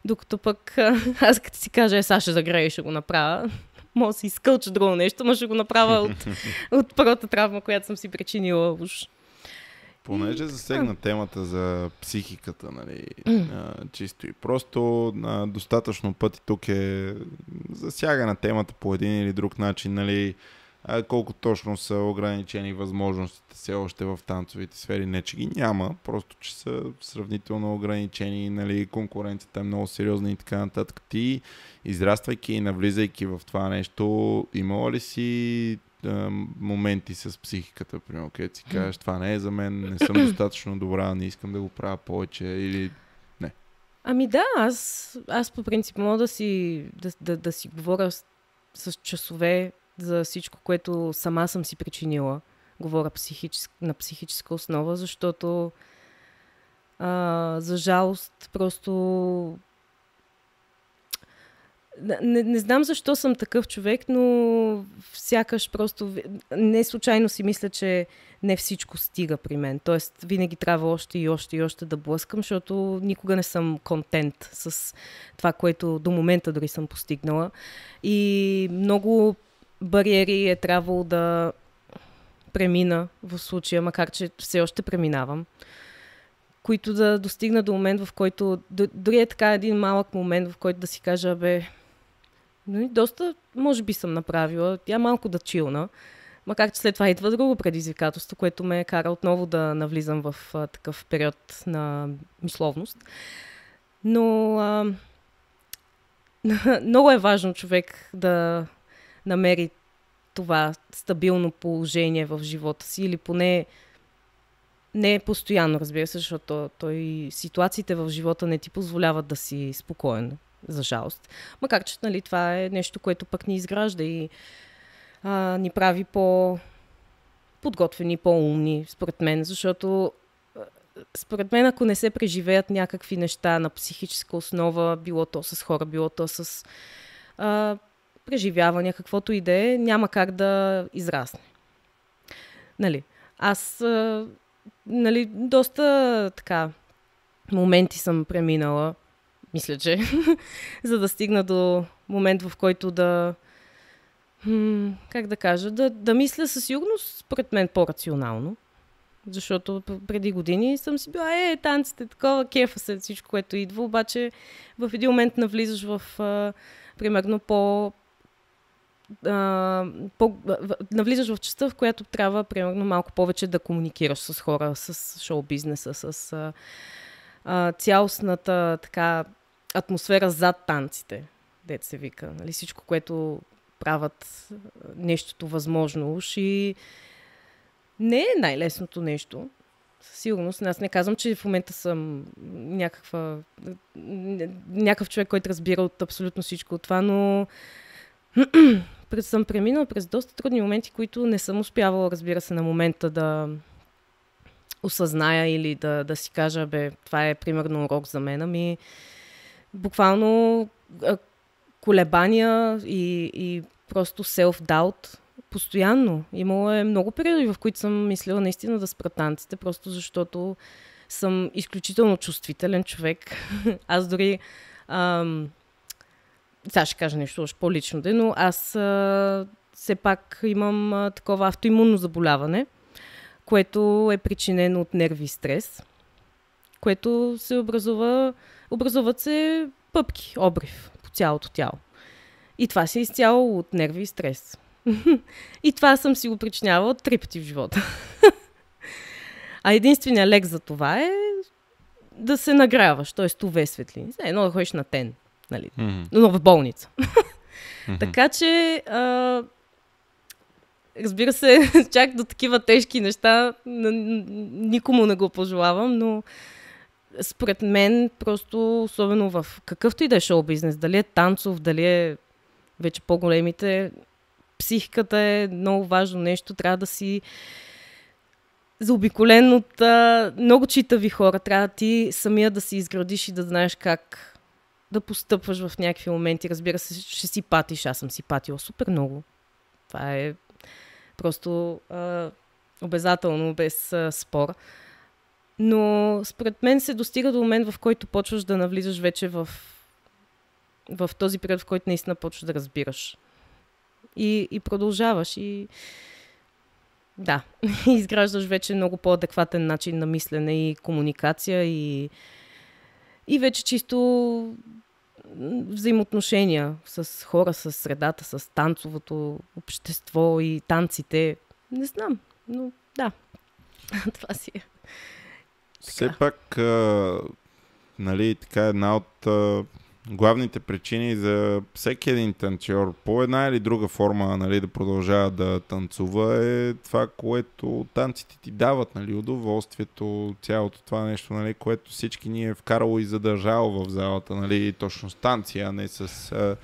Докато пък [LAUGHS] аз като си кажа, е, сега ще загрея ще го направя, [LAUGHS] мога да си изкълча друго нещо, но ще го направя от, [LAUGHS] от първата травма, която съм си причинила уж. Понеже засегна темата за психиката, нали, а, чисто и просто, а, достатъчно пъти тук е засяга на темата по един или друг начин, нали, а, колко точно са ограничени възможностите все още в танцовите сфери. Не, че ги няма, просто че са сравнително ограничени, нали, конкуренцията е много сериозна и така нататък. Ти, израствайки и навлизайки в това нещо, имала ли си а, моменти с психиката, примерно, където си кажеш, това не е за мен, не съм достатъчно добра, не искам да го правя повече или не? Ами да, аз, аз по принцип мога да си, да, да, да си говоря с, с часове за всичко, което сама съм си причинила. Говоря психически, на психическа основа, защото а, за жалост просто не, не знам защо съм такъв човек, но сякаш просто не случайно си мисля, че не всичко стига при мен. Тоест, винаги трябва още и още и още да блъскам, защото никога не съм контент с това, което до момента дори съм постигнала. И много бариери е трябвало да премина в случая, макар че все още преминавам, които да достигна до момент, в който дори е така един малък момент, в който да си кажа, бе, ну, доста, може би съм направила, тя малко да чилна, макар че след това идва друго предизвикателство, което ме кара отново да навлизам в а, такъв период на мисловност. Но а, [LAUGHS] много е важно човек да намери това стабилно положение в живота си или поне не е постоянно, разбира се, защото той ситуациите в живота не ти позволяват да си спокоен, за жалост. Макар че нали, това е нещо, което пък ни изгражда и а, ни прави по подготвени, по-умни, според мен, защото според мен, ако не се преживеят някакви неща на психическа основа, било то с хора, било то с а, преживявания, каквото и да е, няма как да израсне. Нали? Аз, нали, доста така моменти съм преминала, мисля, че, [LAUGHS] за да стигна до момент, в който да, как да кажа, да, да мисля със сигурност, според мен, по-рационално. Защото преди години съм си била, е, танците, такова, кефа се всичко, което идва, обаче в един момент навлизаш в, а, примерно, по, по, навлизаш в частта, в която трябва, примерно, малко повече да комуникираш с хора, с шоу-бизнеса, с а, а, цялостната така атмосфера зад танците, дет се вика. Нали? Всичко, което правят нещото възможно уж и не е най-лесното нещо. Със сигурност. Аз не казвам, че в момента съм някаква, някакъв човек, който разбира от абсолютно всичко от това, но [CLEARS THROAT] [CLEARS THROAT] [CLEARS THROAT] съм преминала през доста трудни моменти, които не съм успявала, разбира се, на момента да осъзная или да, да си кажа, бе, това е примерно урок за мен. Ами, буквално колебания и, и просто self-doubt постоянно. Имало е много периоди, в които съм мислила наистина да спра танците, просто защото съм изключително чувствителен човек. [LAUGHS] Аз дори... Ам, сега ще кажа нещо още по-лично, но аз а, все пак имам а, такова автоимунно заболяване, което е причинено от нерви и стрес, което се образува... Образуват се пъпки, обрив по цялото тяло. И това се изцяло от нерви и стрес. [LAUGHS] и това съм си го причинявала три пъти в живота. [LAUGHS] а единствения лек за това е да се нагряваш, т.е. уве светлини. Едно да ходиш на тен, нали? Mm-hmm. но в болница. mm-hmm. Така че, а, разбира се, [LAUGHS] чак до такива тежки неща никому не го пожелавам, но според мен просто, особено в какъвто и да е шоу бизнес, дали е танцов, дали е вече по-големите, психиката е много важно нещо. Трябва да си заобиколен от а, много читави хора. Трябва ти самия да си изградиш и да знаеш как да постъпваш в някакви моменти. Разбира се, ще си патиш. Аз съм си патила супер много. Това е просто а, обязателно, без а, спор. Но според мен се достига до момент, в който почваш да навлизаш вече в, в този период, в който наистина почваш да разбираш и, и продължаваш. И да, [LAUGHS] изграждаш вече много по-адекватен начин на мислене и комуникация и, и вече чисто взаимоотношения с хора, с средата, с танцовото общество и танците. Не знам, но да, [LAUGHS] това си е. Все пак, а, нали, така една от а, главните причини за всеки един танцор по една или друга форма нали, да продължава да танцува е това, което танците ти дават, нали, удоволствието, цялото това нещо, нали, което всички ни е вкарало и задържало в залата, нали, точно с танция, а не с а,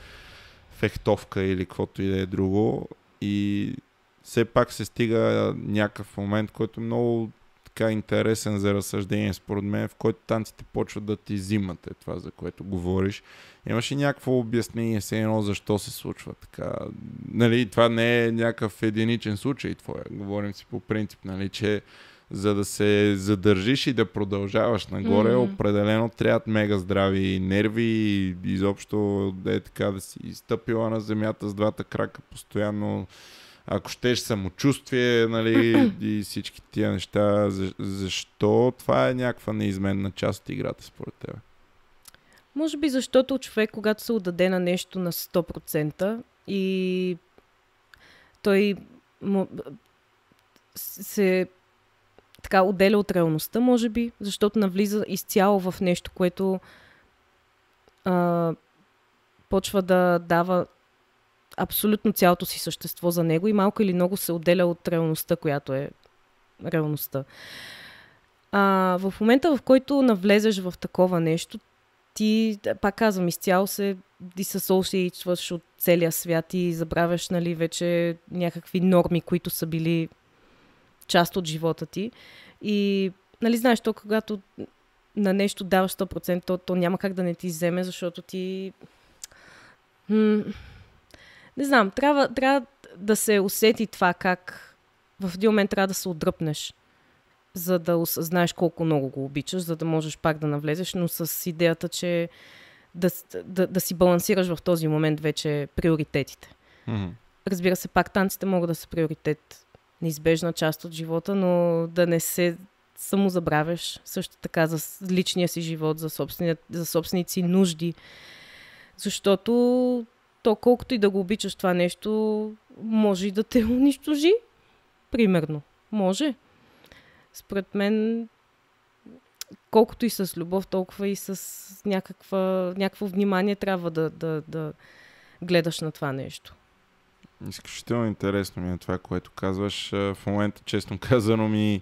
фехтовка или каквото и да е друго. И все пак се стига някакъв момент, който много така интересен за разсъждение, според мен, в който танците почват да ти взимат е това, за което говориш. Имаш и някакво обяснение, се едно защо се случва така. Нали, това не е някакъв единичен случай твоя. Говорим си по принцип, нали, че за да се задържиш и да продължаваш нагоре, mm-hmm. определено трябват мега здрави нерви и изобщо да е така да си стъпила на земята с двата крака постоянно ако щеш самочувствие, нали, [CLEARS THROAT] и всички тия неща, защо това е някаква неизменна част от играта според теб? Може би защото човек, когато се отдаде на нещо на 100% и той му, се така отделя от реалността, може би, защото навлиза изцяло в нещо, което а, почва да дава абсолютно цялото си същество за него и малко или много се отделя от реалността, която е реалността. А, в момента, в който навлезеш в такова нещо, ти, пак казвам, изцяло се дисасоциичваш от целия свят и забравяш, нали, вече някакви норми, които са били част от живота ти. И нали знаеш, то когато на нещо даваш 100%, то, то няма как да не ти вземе, защото ти... М- не знам, трябва, трябва да се усети това как в един момент трябва да се отдръпнеш, за да осъзнаеш колко много го обичаш, за да можеш пак да навлезеш, но с идеята, че да, да, да си балансираш в този момент вече приоритетите. Mm-hmm. Разбира се, пак танците могат да са приоритет, неизбежна част от живота, но да не се само забравяш също така за личния си живот, за, за собствените си нужди. Защото то колкото и да го обичаш това нещо, може и да те [LAUGHS] унищожи. Примерно. Може. Според мен, колкото и с любов, толкова и с някаква, някакво внимание трябва да, да, да гледаш на това нещо. Изключително интересно ми е това, което казваш. В момента, честно [LAUGHS] казано, ми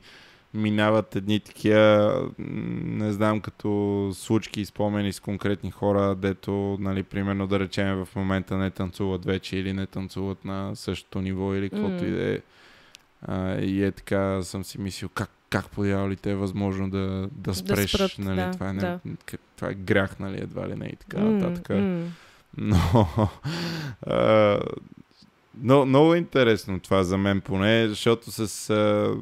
минават едни такива, не знам, като случки и спомени с конкретни хора, дето, нали, примерно да речем в момента не танцуват вече или не танцуват на същото ниво или каквото mm. и да е. А, и е така, съм си мислил, как, как подявалите е възможно да, да спреш, да спрат, нали, да, това, е, да. Не, това е грях, нали, едва ли не и така mm, нататък. Mm. Но, а, но, много интересно това за мен поне, защото с а,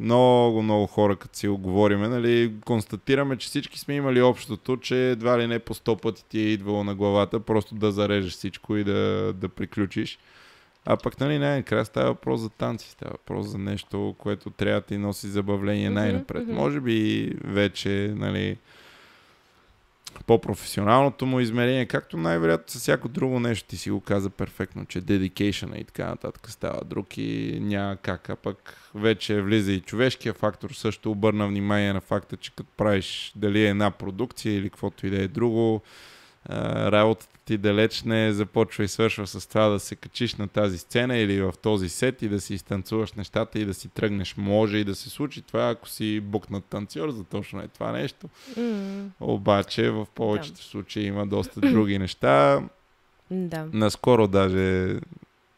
много, много хора, като си оговориме, нали, констатираме, че всички сме имали общото, че едва ли не по сто пъти ти е идвало на главата, просто да зарежеш всичко и да, да приключиш. А пък, нали, най-накрая става въпрос за танци, става въпрос за нещо, което трябва да ти носи забавление най-напред. Mm-hmm. Може би вече, нали, по-професионалното му измерение, както най-вероятно с всяко друго нещо ти си го каза перфектно, че dedication и така нататък става друг и няма как, а пък вече влиза и човешкия фактор, също обърна внимание на факта, че като правиш дали е една продукция или каквото и да е друго, работата ти далеч не започва и свършва с това да се качиш на тази сцена или в този сет и да си изтанцуваш нещата и да си тръгнеш. Може и да се случи това, ако си букнат танцор за точно е това нещо. Mm. Обаче в повечето да. случаи има доста други неща. Да. Наскоро даже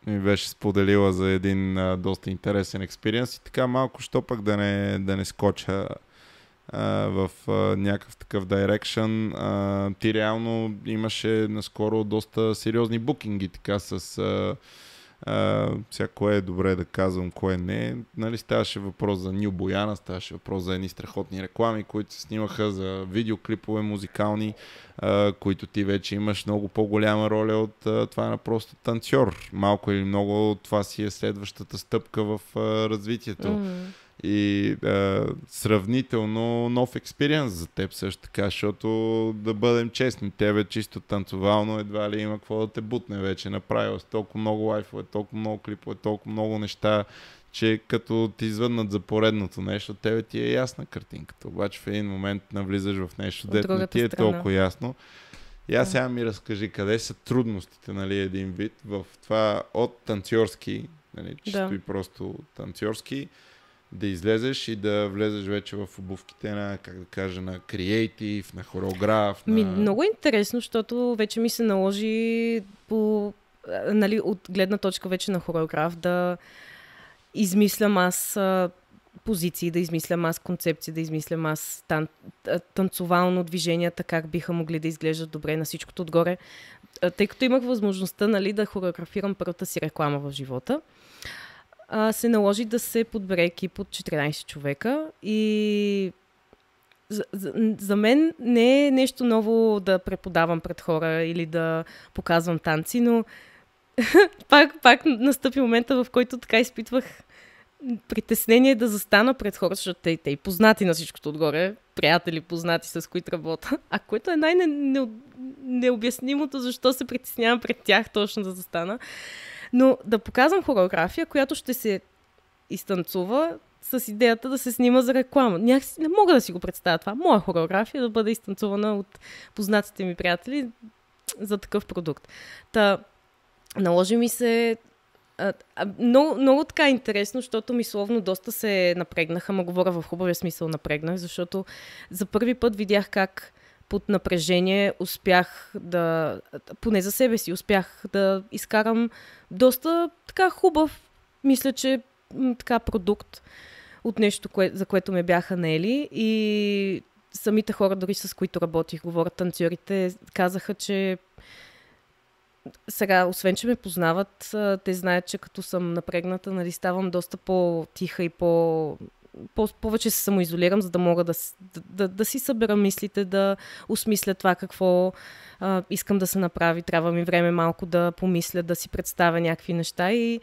ми беше споделила за един а, доста интересен експириенс и така малко, що пък да не, да не скоча в някакъв такъв дирекшн. ти реално имаше наскоро доста сериозни букинги, така с а, сега кое е добре да казвам, кое не. Нали, ставаше въпрос за Нил Бояна, ставаше въпрос за едни страхотни реклами, които се снимаха за видеоклипове музикални, а, които ти вече имаш много по-голяма роля от а, това на просто танцор. Малко или много това си е следващата стъпка в а, развитието. Mm-hmm и а, сравнително нов експириенс за теб също така, защото да бъдем честни, тебе чисто танцовално едва ли има какво да те бутне вече. Направил с толкова много лайфове, толкова много клипове, толкова много неща, че като ти извъднат за поредното нещо, тебе ти е ясна картинката. Обаче в един момент навлизаш в нещо, дето не ти е страна. толкова ясно. И аз сега ми разкажи къде са трудностите, нали, един вид в това от танцорски, нали, чисто да. и просто танцорски, да излезеш и да влезеш вече в обувките на, как да кажа, на креатив, на хореограф. На... Ми, много интересно, защото вече ми се наложи по, нали, от гледна точка вече на хореограф да измислям аз позиции, да измислям аз концепции, да измислям аз тан, танцовално движенията, как биха могли да изглеждат добре на всичкото отгоре. Тъй като имах възможността нали, да хореографирам първата си реклама в живота, а, се наложи да се подбере екип от 14 човека и за, за, за мен не е нещо ново да преподавам пред хора или да показвам танци, но [LAUGHS] пак, пак настъпи момента, в който така изпитвах притеснение да застана пред хора, защото те, те и познати на всичкото отгоре, приятели, познати с които работя, а което е най-необяснимото, защо се притеснявам пред тях точно да застана. Но да показвам хореография, която ще се изтанцува с идеята да се снима за реклама. Някакси не мога да си го представя това. Моя хореография да бъде изтанцувана от познатите ми приятели за такъв продукт. Та, наложи ми се а, много, много така интересно, защото мисловно доста се напрегнаха, ма говоря в хубавия смисъл напрегнах, защото за първи път видях как под напрежение успях да, поне за себе си, успях да изкарам доста така хубав, мисля, че така продукт от нещо, кое, за което ме бяха наели. И самите хора, дори с които работих, говорят танцорите, казаха, че сега, освен, че ме познават, те знаят, че като съм напрегната, нали, ставам доста по-тиха и по- повече се самоизолирам, за да мога да, да, да, си събера мислите, да осмисля това какво а, искам да се направи. Трябва ми време малко да помисля, да си представя някакви неща и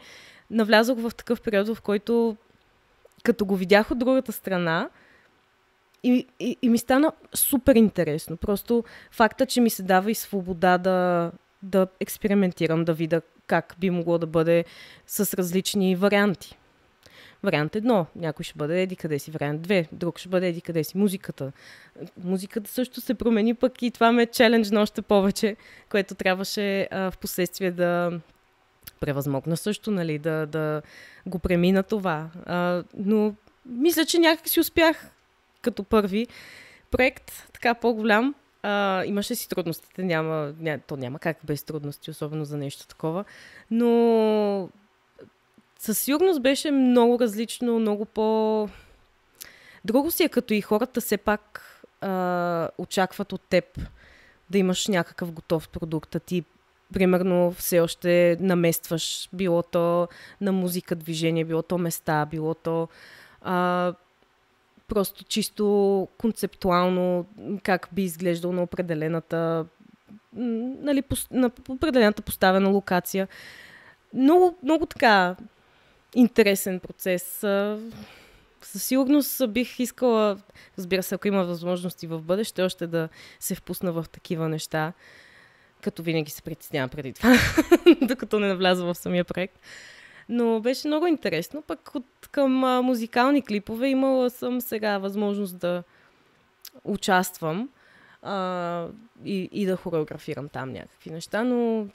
навлязох в такъв период, в който като го видях от другата страна, и, и, и ми стана супер интересно. Просто факта, че ми се дава и свобода да, да експериментирам, да видя как би могло да бъде с различни варианти. Вариант едно, някой ще бъде еди къде си, вариант две, друг ще бъде еди къде си. Музиката. Музиката също се промени, пък и това ме е челендж на още повече, което трябваше а, в последствие да превъзмогна също, нали, да, да го премина това. А, но мисля, че някак си успях като първи проект, така по-голям. А, имаше си трудностите, няма, ня, то няма как без трудности, особено за нещо такова. Но със сигурност беше много различно, много по... Друго си е като и хората все пак а, очакват от теб да имаш някакъв готов продукт, а ти примерно все още наместваш, било то на музика, движение, било то места, било то а, просто чисто концептуално как би изглеждал на определената нали, на определената поставена локация. Много, много така интересен процес. Със сигурност бих искала, разбира се, ако има възможности в бъдеще, още да се впусна в такива неща, като винаги се притеснявам преди това, [LAUGHS] докато не навляза в самия проект. Но беше много интересно. Пък от към а, музикални клипове имала съм сега възможност да участвам а, и, и да хореографирам там някакви неща, но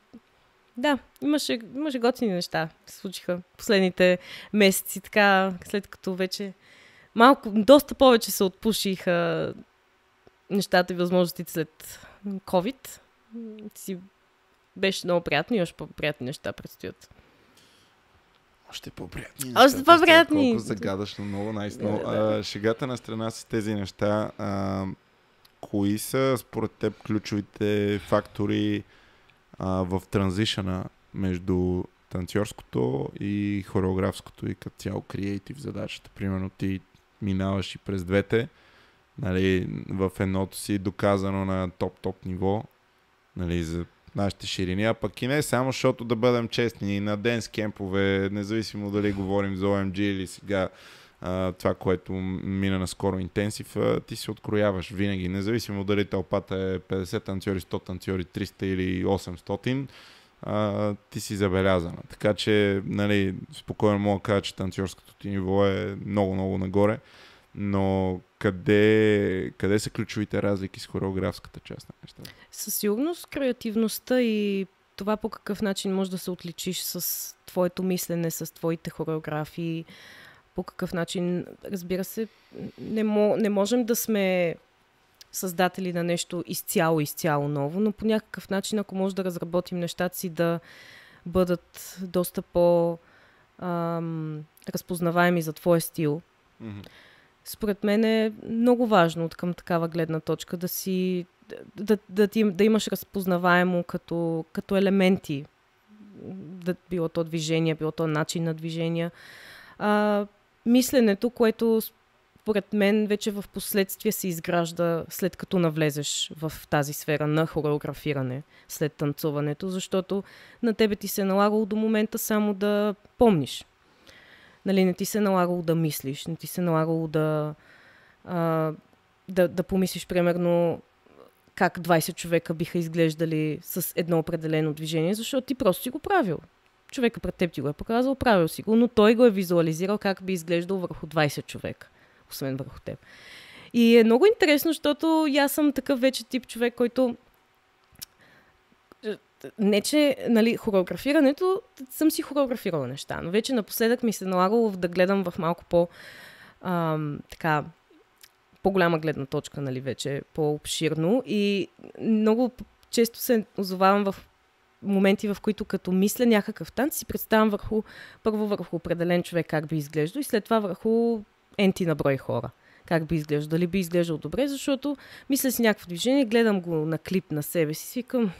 да, имаше, имаше готини неща. Се случиха последните месеци, така, след като вече малко, доста повече се отпушиха нещата и възможностите след COVID. Си беше много приятно и още по-приятни неща предстоят. Още по-приятни. Още по-приятни. Колко загадъчно, много наистина. Да, да. шегата на страна с тези неща. А, кои са според теб ключовите фактори а, в транзишъна между танцорското и хореографското и като цяло креатив задачата. Примерно ти минаваш и през двете. Нали, в едното си доказано на топ-топ ниво нали, за нашите ширини, а пък и не само, защото да бъдем честни, на ден с кемпове, независимо дали говорим за OMG или сега това, което мина на скоро интенсив, ти се открояваш винаги, независимо дали тълпата е 50 танцори, 100 танцори, 300 или 800, а, ти си забелязана. Така че, нали, спокойно мога да кажа, че танцорското ти ниво е много-много нагоре, но къде, къде са ключовите разлики с хореографската част на нещата? Със сигурност креативността и това по какъв начин можеш да се отличиш с твоето мислене, с твоите хореографии, по какъв начин, разбира се, не, мо, не можем да сме създатели на нещо изцяло, изцяло ново, но по някакъв начин, ако може да разработим нещата си да бъдат доста по ам, разпознаваеми за твоя стил, mm-hmm. според мен е много важно от към такава гледна точка да си да, да, да, да имаш разпознаваемо като, като елементи, да, било то движение, било то начин на движение. А, мисленето, което според мен вече в последствие се изгражда след като навлезеш в тази сфера на хореографиране след танцуването, защото на тебе ти се е налагало до момента само да помниш. Нали, не ти се е налагало да мислиш, не ти се е налагало да, а, да, да помислиш примерно как 20 човека биха изглеждали с едно определено движение, защото ти просто си го правил човека пред теб ти го е показал, правил си го, но той го е визуализирал как би изглеждал върху 20 човека, освен върху теб. И е много интересно, защото аз съм такъв вече тип човек, който не, че нали, хореографирането, съм си хореографирала неща, но вече напоследък ми се налагало да гледам в малко по ам, така по-голяма гледна точка, нали, вече по-обширно и много често се озовавам в моменти, в които като мисля някакъв танц, си представям върху, първо върху определен човек как би изглеждал и след това върху енти на брой хора. Как би изглеждал? Дали би изглеждал добре, защото мисля си някакво движение, гледам го на клип на себе си, свикам,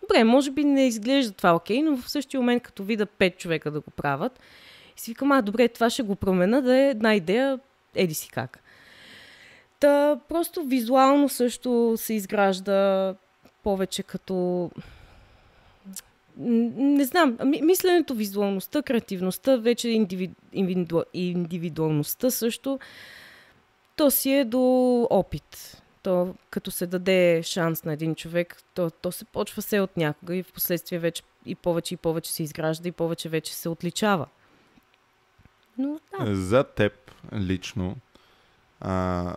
добре, може би не изглежда това окей, но в същия момент, като видя пет човека да го правят, и си викам, а, добре, това ще го промена да е една идея, еди си как. Та, просто визуално също се изгражда повече като... Не знам, мисленето, визуалността, креативността, вече индиви... индивиду... индивидуалността също, то си е до опит. То, като се даде шанс на един човек, то, то се почва се от някога и в последствие вече и повече и повече се изгражда и повече вече се отличава. Но, да. За теб лично, а,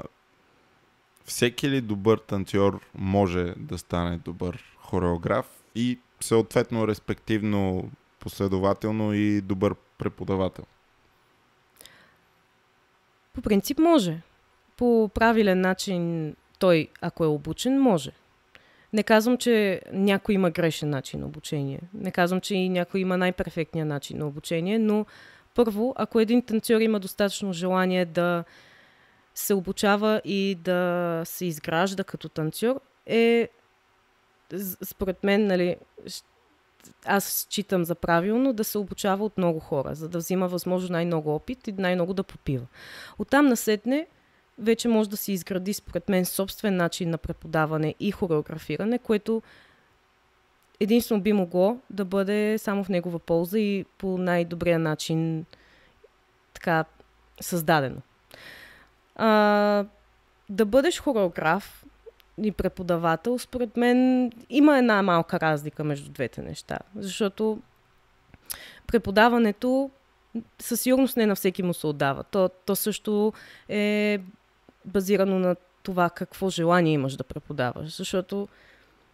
всеки ли добър танцор може да стане добър хореограф и съответно, респективно, последователно и добър преподавател? По принцип може. По правилен начин той, ако е обучен, може. Не казвам, че някой има грешен начин на обучение. Не казвам, че и някой има най-перфектния начин на обучение, но първо, ако един танцор има достатъчно желание да се обучава и да се изгражда като танцор, е според мен, нали, аз считам за правилно да се обучава от много хора, за да взима възможно най-много опит и най-много да попива. Оттам насетне вече може да се изгради, според мен, собствен начин на преподаване и хореографиране, което единствено би могло да бъде само в негова полза и по най-добрия начин така създадено. А, да бъдеш хореограф и преподавател, според мен има една малка разлика между двете неща. Защото преподаването със сигурност не на всеки му се отдава. То, то също е базирано на това какво желание имаш да преподаваш. Защото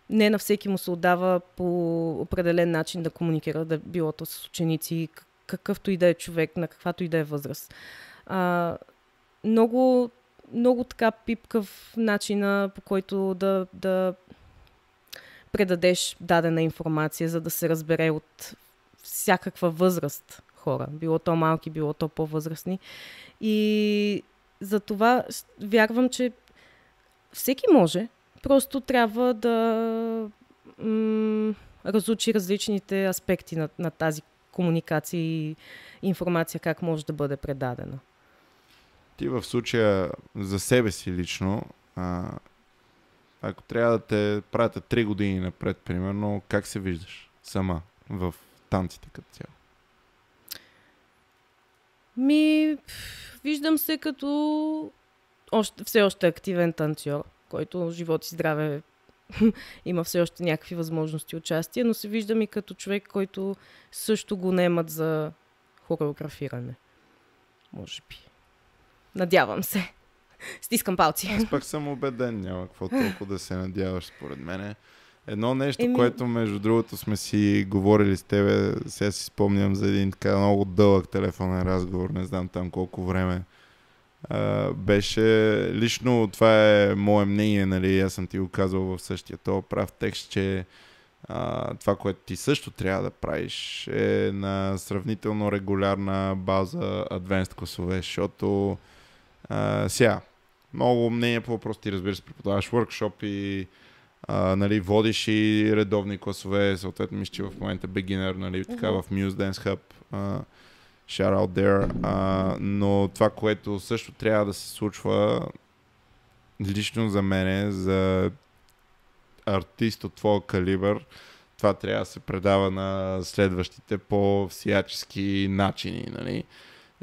не на всеки му се отдава по определен начин да комуникира, да било то с ученици, какъвто и да е човек, на каквато и да е възраст. А, много, много така пипкав начина, по който да, да предадеш дадена информация, за да се разбере от всякаква възраст хора. Било то малки, било то по-възрастни. И за това вярвам, че всеки може, просто трябва да м- разучи различните аспекти на, на тази комуникация и информация как може да бъде предадена. Ти в случая за себе си лично, а, ако трябва да те пратя 3 години напред, примерно, как се виждаш сама в танците като цяло? Ми, виждам се като още, все още активен танцор, който живот и здраве [LAUGHS] има все още някакви възможности участие, но се виждам и като човек, който също го немат за хореографиране. Може би. Надявам се. Стискам палци. Аз пък съм убеден, няма какво толкова да се надяваш, според мен. Едно нещо, Еми... което между другото сме си говорили с тебе, сега си спомням за един така много дълъг телефонен разговор, не знам там колко време. Uh, беше лично, това е мое мнение, нали, аз съм ти го казал в същия то прав текст, че uh, това, което ти също трябва да правиш е на сравнително регулярна база адвенст класове, защото uh, сега, много мнение по въпрос ти разбира се, преподаваш workshop а, нали, водиш и редовни класове, съответно мисля, че в момента beginner, нали, така в Muse Dance Hub. Uh, shout out there. Uh, но това, което също трябва да се случва лично за мен, за артист от твоя калибър, това трябва да се предава на следващите по всячески начини. Нали?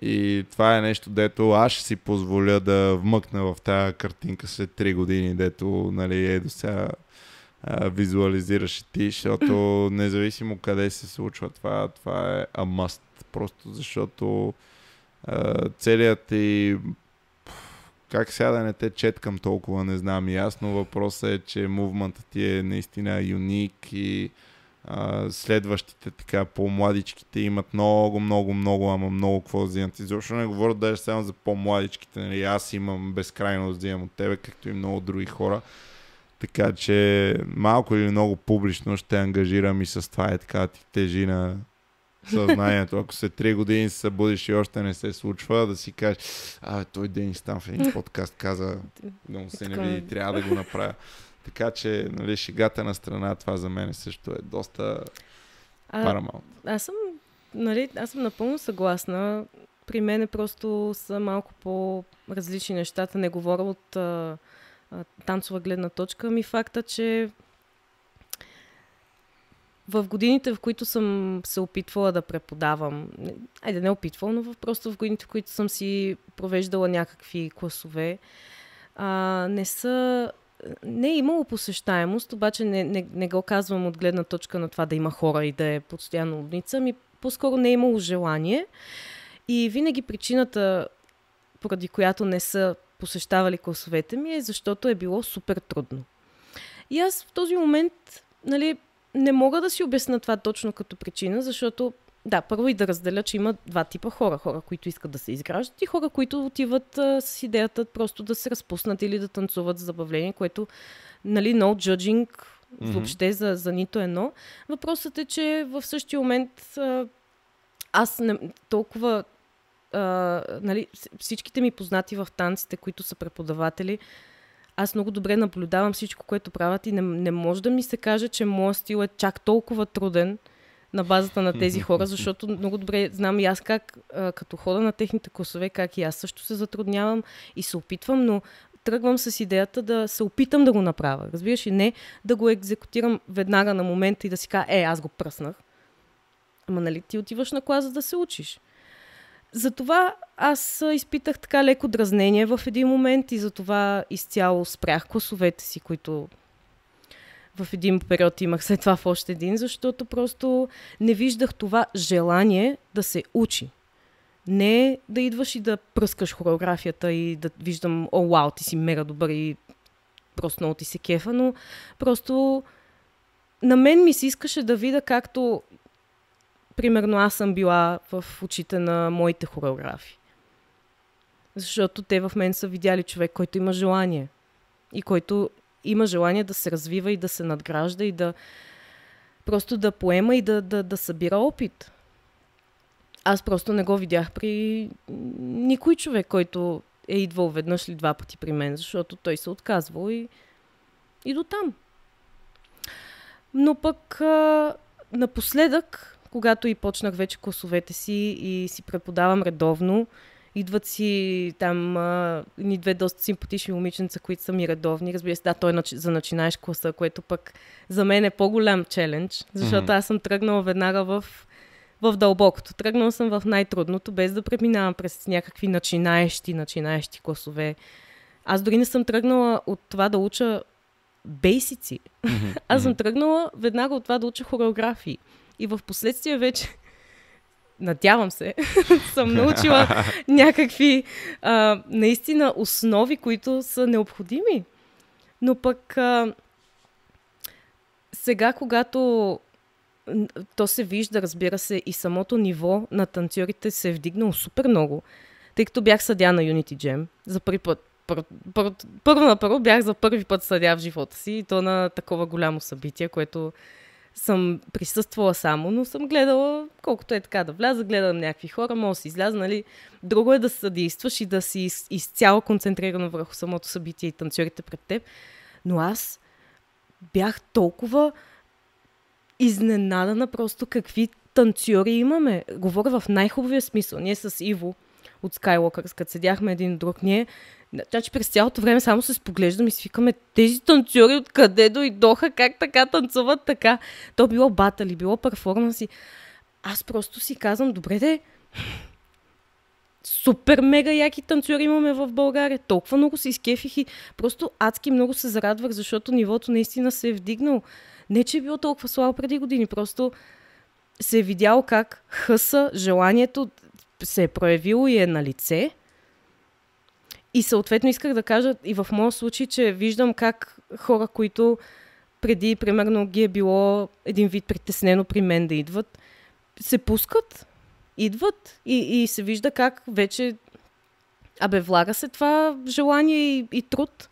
И това е нещо, дето аз ще си позволя да вмъкна в тази картинка след 3 години, дето нали, е до сега визуализираш и ти, защото [CLEARS THROAT] независимо къде се случва това, това е a must. Просто защото а, целият ти как сега да не те четкам толкова, не знам и ясно. Въпросът е, че мувментът ти е наистина юник и а, следващите така по-младичките имат много, много, много, ама много какво да вземат. Изобщо не говоря даже само за по-младичките. Нали? Аз имам безкрайно да вземам от тебе, както и много други хора. Така че малко или много публично ще ангажирам и с това е така ти тежи на съзнанието. Ако се три години се събудиш и още не се случва, да си кажеш, а, той Денис там в [LAUGHS] един подкаст каза, да му се не види, трябва да го направя. Така че, нали, шегата на страна, това за мен също е доста парамаунт. Аз съм, нали, аз съм напълно съгласна. При мен просто са малко по-различни нещата. Не говоря от а, а, танцова гледна точка. Ми факта, че в годините, в които съм се опитвала да преподавам, айде не опитвала, но просто в годините, в които съм си провеждала някакви класове, а, не са не е имало посещаемост, обаче не, не, не го казвам от гледна точка на това да има хора и да е постоянно лудница, ми по-скоро не е имало желание. И винаги причината, поради която не са посещавали класовете ми, е защото е било супер трудно. И аз в този момент, нали, не мога да си обясна това точно като причина, защото да, първо и да разделя, че има два типа хора. Хора, които искат да се изграждат и хора, които отиват а, с идеята просто да се разпуснат или да танцуват за забавление, което, нали, no judging mm-hmm. въобще за, за нито едно. Въпросът е, че в същия момент а, аз не, толкова а, нали, всичките ми познати в танците, които са преподаватели, аз много добре наблюдавам всичко, което правят и не, не може да ми се каже, че моят стил е чак толкова труден на базата на тези хора, защото много добре знам и аз как, а, като хода на техните класове, как и аз също се затруднявам и се опитвам, но тръгвам с идеята да се опитам да го направя. Разбираш и не да го екзекутирам веднага на момента и да си кажа, е, аз го пръснах. Ама нали ти отиваш на клас, за да се учиш. Затова аз изпитах така леко дразнение в един момент и затова изцяло спрях класовете си, които в един период имах след това в още един, защото просто не виждах това желание да се учи. Не да идваш и да пръскаш хореографията и да виждам, о, вау, ти си мега добър и просто много ти се кефа, но просто на мен ми се искаше да видя както примерно аз съм била в очите на моите хореографи. Защото те в мен са видяли човек, който има желание. И който има желание да се развива и да се надгражда и да просто да поема и да, да, да събира опит. Аз просто не го видях при никой човек, който е идвал веднъж или два пъти при мен, защото той се отказвал и, и до там. Но пък а, напоследък когато и почнах вече класовете си и си преподавам редовно. Идват си там а, ни две доста симпатични момиченца, които са ми редовни. Разбира се, да, той е за начинаеш класа, което пък за мен е по-голям челендж, защото mm-hmm. аз съм тръгнала веднага в, в дълбокото. Тръгнала съм в най-трудното, без да преминавам през някакви начинаещи, начинаещи класове. Аз дори не съм тръгнала от това да уча бейсици. Mm-hmm. [LAUGHS] Аз съм тръгнала веднага от това да уча хореографии. И в последствие вече, надявам се, [LAUGHS] съм научила [LAUGHS] някакви а, наистина основи, които са необходими. Но пък а, сега, когато то се вижда, разбира се, и самото ниво на танцорите се е вдигнало супер много. Тъй като бях съдя на Unity Jam за първи път. Пър, пър, първо на първо бях за първи път съдя в живота си и то на такова голямо събитие, което съм присъствала само, но съм гледала, колкото е така да вляза, гледам някакви хора, мога да си изляза, нали. Друго е да съдействаш и да си из, изцяло концентрирано върху самото събитие и танцорите пред теб. Но аз бях толкова изненадана просто какви танцори имаме. Говоря в най-хубавия смисъл. Ние с Иво от Skywalker, като седяхме един друг, ние Значи през цялото време само се споглеждам и свикаме тези танцори откъде дойдоха, как така танцуват така. То било батали, било перформанси. Аз просто си казвам, добре де, супер мега яки танцори имаме в България. Толкова много се изкефих и просто адски много се зарадвах, защото нивото наистина се е вдигнало. Не, че е било толкова слабо преди години, просто се е видял как хъса, желанието се е проявило и е на лице – и съответно исках да кажа и в моят случай, че виждам как хора, които преди, примерно, ги е било един вид притеснено при мен да идват, се пускат, идват и, и се вижда как вече Абе, влага се това желание и, и труд.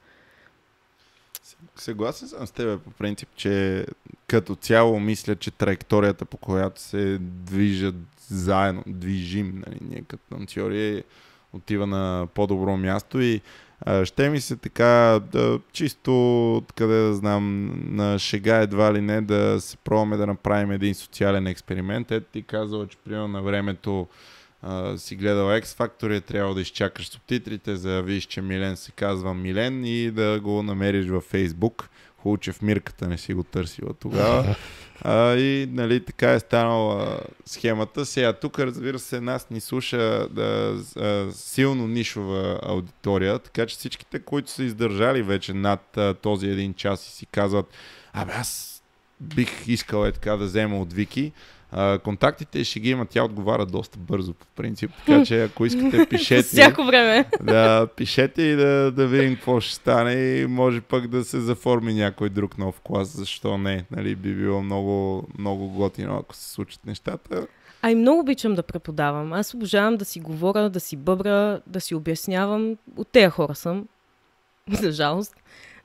съгласен съм с теб по принцип, че като цяло мисля, че траекторията по която се движат заедно, движим, нали, ние като танцори, отива на по-добро място и а, ще ми се така да, чисто, къде да знам, на шега едва ли не да се пробваме да направим един социален експеримент. Ето ти казала, че примерно на времето а, си гледал X Factor и е трябва да изчакаш субтитрите, за да видиш, че Милен се казва Милен и да го намериш във Фейсбук. Хубаво, че в мирката не си го търсила тогава. А, и нали, така е станала схемата. Сега тук, разбира се, нас ни слуша да, а, силно нишова аудитория, така че всичките, които са издържали вече над а, този един час и си казват, абе аз бих искал е така да взема от Вики, а, контактите ще ги има, тя отговаря доста бързо по принцип, [LAUGHS] така че ако искате пишете. Всяко време. Да, пишете и да, да видим какво ще стане и може пък да се заформи някой друг нов клас, защо не, нали, би било много, много готино, ако се случат нещата. Ай, много обичам да преподавам. Аз обожавам да си говоря, да си бъбра, да си обяснявам. От тея хора съм, [LAUGHS] за жалост.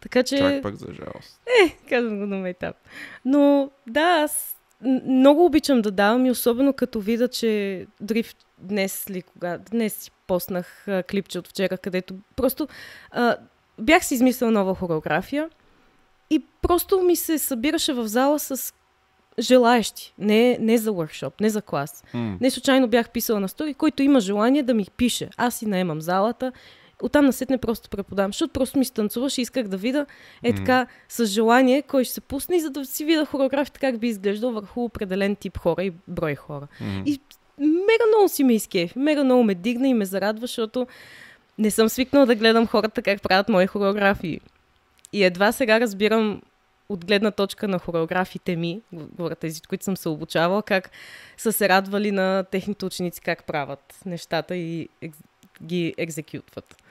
Така че... Чак пък за жалост. Е, казвам го на мейтап. Но да, аз много обичам да давам и особено като видя, че дори днес ли кога, днес си поснах а, клипче от вчера, където просто а, бях си измислила нова хореография и просто ми се събираше в зала с желаещи, не, не за workshop, не за клас. Mm. Не случайно бях писала на стори, който има желание да ми пише. Аз си наемам залата оттам насетне просто преподавам, защото просто ми станцуваше и исках да видя е така с желание кой ще се пусне и за да си видя хореографията как би изглеждал върху определен тип хора и брой хора. И мега много си ме изкефи, мега много ме дигна и ме зарадва, защото не съм свикнала да гледам хората как правят мои хореографии. И едва сега разбирам от гледна точка на хореографите ми, говоря тези, които съм се обучавала, как са се радвали на техните ученици как правят нещата и ги екзекютват.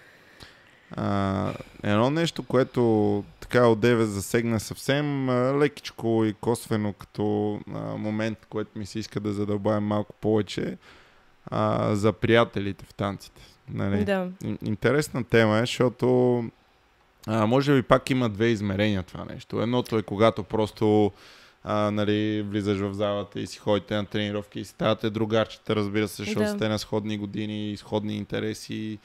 А, едно нещо, което така отдеве засегна съвсем а, лекичко и косвено като а, момент, който ми се иска да задълбаем малко повече а, за приятелите в танците. Нали? Да. Интересна тема е, защото а, може би пак има две измерения това нещо. Едното е когато просто а, нали, влизаш в залата и си ходите на тренировки и ставате другарчета, разбира се, защото да. сте на сходни години, сходни интереси.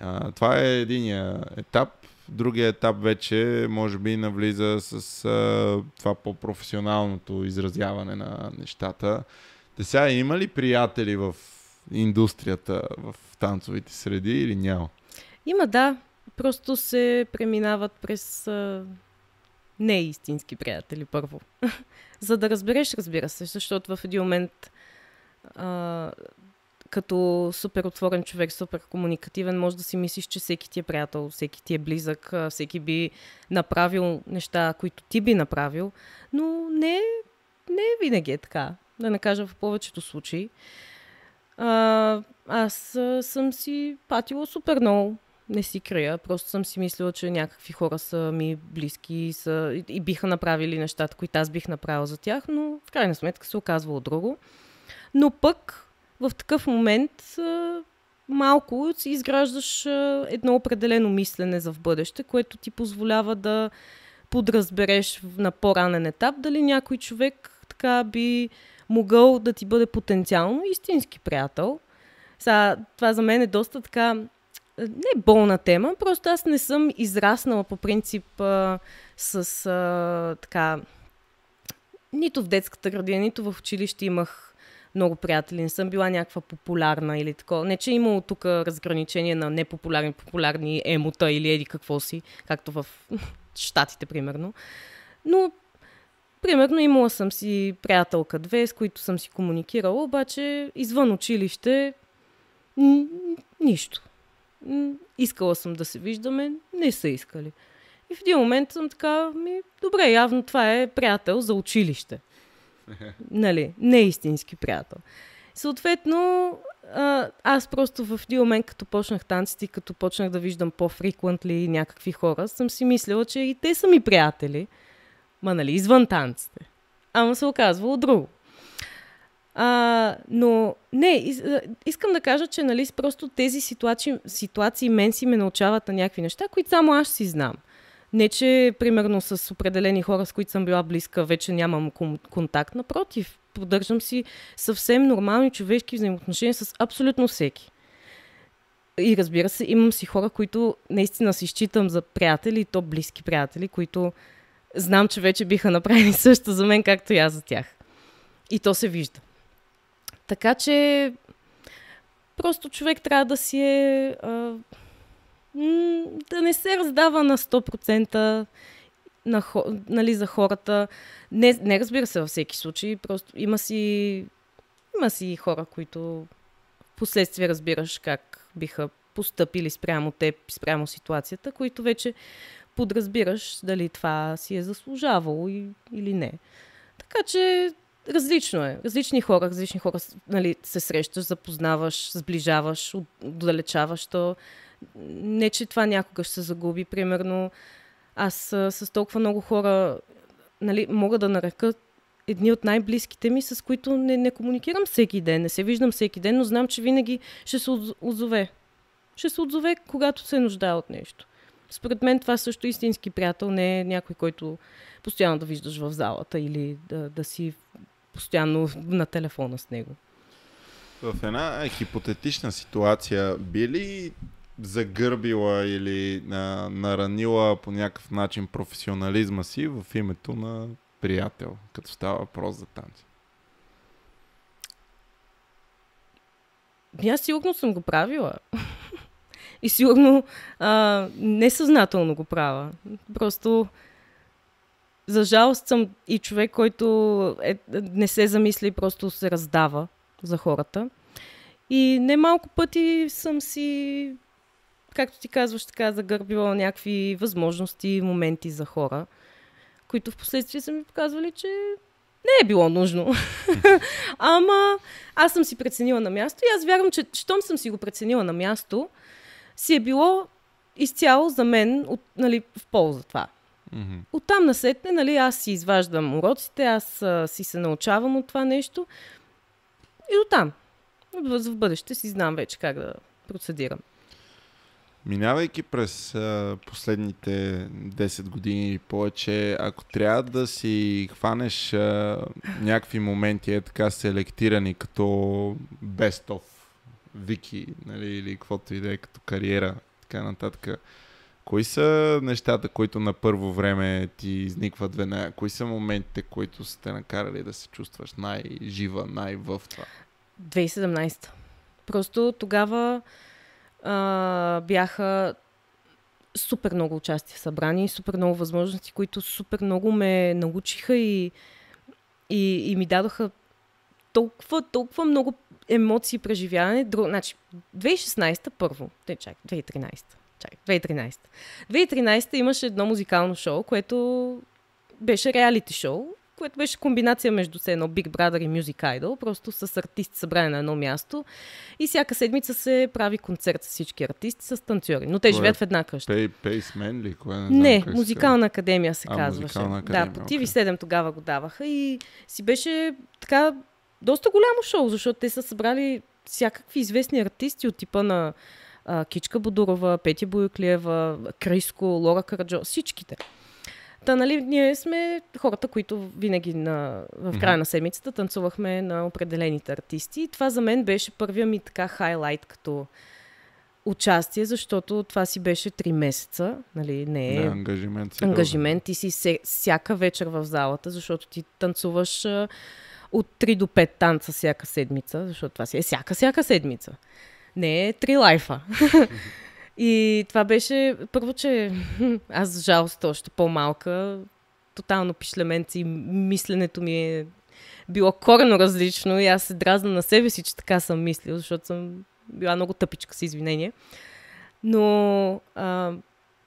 А, това е единия етап. Другия етап вече може би навлиза с а, това по-професионалното изразяване на нещата. Те сега има ли приятели в индустрията, в танцовите среди или няма? Има, да. Просто се преминават през а, неистински приятели първо. [LAUGHS] За да разбереш, разбира се, защото в един момент а, като супер отворен човек, супер комуникативен, може да си мислиш, че всеки ти е приятел, всеки ти е близък, всеки би направил неща, които ти би направил, но не, не винаги е така. Да не кажа в повечето случаи. А, аз съм си патила супер много. Не си крия. Просто съм си мислила, че някакви хора са ми близки и, са, и биха направили нещата, които аз бих направила за тях, но в крайна сметка се оказвало друго. Но пък в такъв момент малко изграждаш едно определено мислене за в бъдеще, което ти позволява да подразбереш на по-ранен етап дали някой човек така би могъл да ти бъде потенциално истински приятел. Сега, това за мен е доста така не болна тема, просто аз не съм израснала по принцип а, с а, така нито в детската градина, нито в училище имах много приятели, не съм била някаква популярна или такова. Не, че е имало тук разграничение на непопулярни, популярни емота или еди какво си, както в [LAUGHS] Штатите, примерно. Но, примерно, имала съм си приятелка две, с които съм си комуникирала, обаче извън училище нищо. Искала съм да се виждаме, не са искали. И в един момент съм така, ми, добре, явно това е приятел за училище. Нали, не истински приятел. Съответно, аз просто в един момент, като почнах танците и като почнах да виждам по-фриквентли някакви хора, съм си мислила, че и те са ми приятели, ма нали, извън танците. Ама се оказвало друго. А, но не, искам да кажа, че нали, просто тези ситуации, ситуации мен си ме научават на някакви неща, които само аз си знам. Не, че примерно с определени хора, с които съм била близка, вече нямам контакт. Напротив, поддържам си съвсем нормални човешки взаимоотношения с абсолютно всеки. И разбира се, имам си хора, които наистина си считам за приятели, и то близки приятели, които знам, че вече биха направили също за мен, както и аз за тях. И то се вижда. Така че просто човек трябва да си е... А, да не се раздава на 100% на, нали, за хората. Не, не разбира се във всеки случай, просто има си, има си хора, които последствие разбираш как биха постъпили спрямо теб, спрямо ситуацията, които вече подразбираш дали това си е заслужавало и, или не. Така че различно е. Различни хора, различни хора нали, се срещаш, запознаваш, сближаваш, отдалечаваш. То не, че това някога ще се загуби. Примерно, аз с толкова много хора нали, мога да нарека едни от най-близките ми, с които не, не комуникирам всеки ден, не се виждам всеки ден, но знам, че винаги ще се отзове. Ще се отзове, когато се нуждае от нещо. Според мен това също истински приятел, не е някой, който постоянно да виждаш в залата или да, да си постоянно [LAUGHS] на телефона с него. В една хипотетична ситуация, би ли загърбила или а, наранила по някакъв начин професионализма си в името на приятел, като става въпрос за танци? Аз сигурно съм го правила. И сигурно а, несъзнателно го правя. Просто за жалост съм и човек, който е, не се замисли просто се раздава за хората. И немалко пъти съм си както ти казваш, така загърбила някакви възможности, моменти за хора, които в последствие са ми показвали, че не е било нужно. [LAUGHS] Ама аз съм си преценила на място и аз вярвам, че щом съм си го преценила на място, си е било изцяло за мен от, нали, в полза това. Mm-hmm. Оттам насетне, нали, аз си изваждам уроците, аз а, си се научавам от това нещо и оттам. В, в бъдеще си знам вече как да процедирам. Минавайки през а, последните 10 години и повече, ако трябва да си хванеш а, някакви моменти, е така селектирани като best of вики, нали, или каквото и да е като кариера, така нататък, кои са нещата, които на първо време ти изникват веднага? Кои са моментите, които сте накарали да се чувстваш най-жива, най-в това? 2017. Просто тогава а, бяха супер много участия събрани, супер много възможности, които супер много ме научиха и, и, и ми дадоха толкова, толкова много емоции и преживяване. Друг, значи, 2016 първо, не чак, 2013. Чак, 2013. 2013 имаше едно музикално шоу, което беше реалити шоу, което беше комбинация между се едно Big Brother и Music Idol, просто с артисти събрани на едно място. И всяка седмица се прави концерт с всички артисти, с танцори. Но те Кое живеят в една къща. Пей, пейсмен ли? Кое не, не музикална академия се а, казваше. Академия, да, по TV7 okay. тогава го даваха и си беше така доста голямо шоу, защото те са събрали всякакви известни артисти от типа на а, Кичка Бодурова, Петя Боюклиева, Криско, Лора Караджо, всичките. Та, нали, ние сме хората, които винаги на, в края на седмицата танцувахме на определените артисти. И това за мен беше първия ми така хайлайт като участие, защото това си беше три месеца, нали, не е... ангажимент. Си ангажимент. Ти си се, всяка вечер в залата, защото ти танцуваш от 3 до 5 танца всяка седмица, защото това си е всяка, всяка седмица. Не е три лайфа. И това беше, първо, че [LAUGHS] аз за жалост още по-малка, тотално пишлеменци мисленето ми е било корено различно и аз се дразна на себе си, че така съм мислил, защото съм била много тъпичка с извинение. Но а,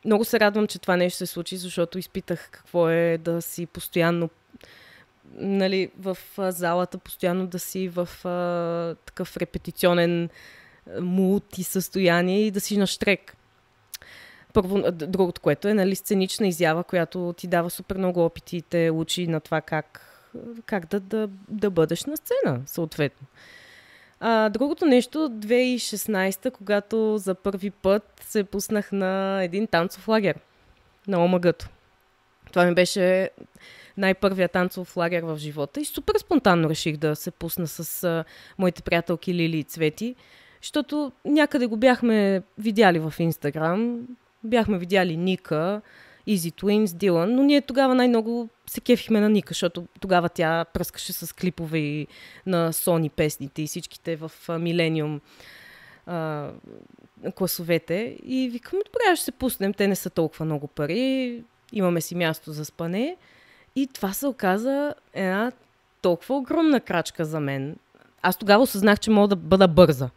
много се радвам, че това нещо се случи, защото изпитах какво е да си постоянно нали, в залата, постоянно да си в а, такъв репетиционен мулти състояние и да си на штрек. Първо, другото, което е нали, сценична изява, която ти дава супер много опити и те учи на това как, как да, да, да бъдеш на сцена, съответно. А, другото нещо, 2016, когато за първи път се пуснах на един танцов лагер. на омагато. Това ми беше най-първият танцов лагер в живота и супер спонтанно реших да се пусна с а, моите приятелки Лили и Цвети, защото някъде го бяхме видяли в Инстаграм, бяхме видяли Ника, Easy Twins, Дилан, но ние тогава най-много се кефихме на Ника, защото тогава тя пръскаше с клипове и на Сони песните и всичките в Милениум класовете. И викаме, добре, ще се пуснем, те не са толкова много пари, имаме си място за спане. И това се оказа една толкова огромна крачка за мен. Аз тогава осъзнах, че мога да бъда бърза.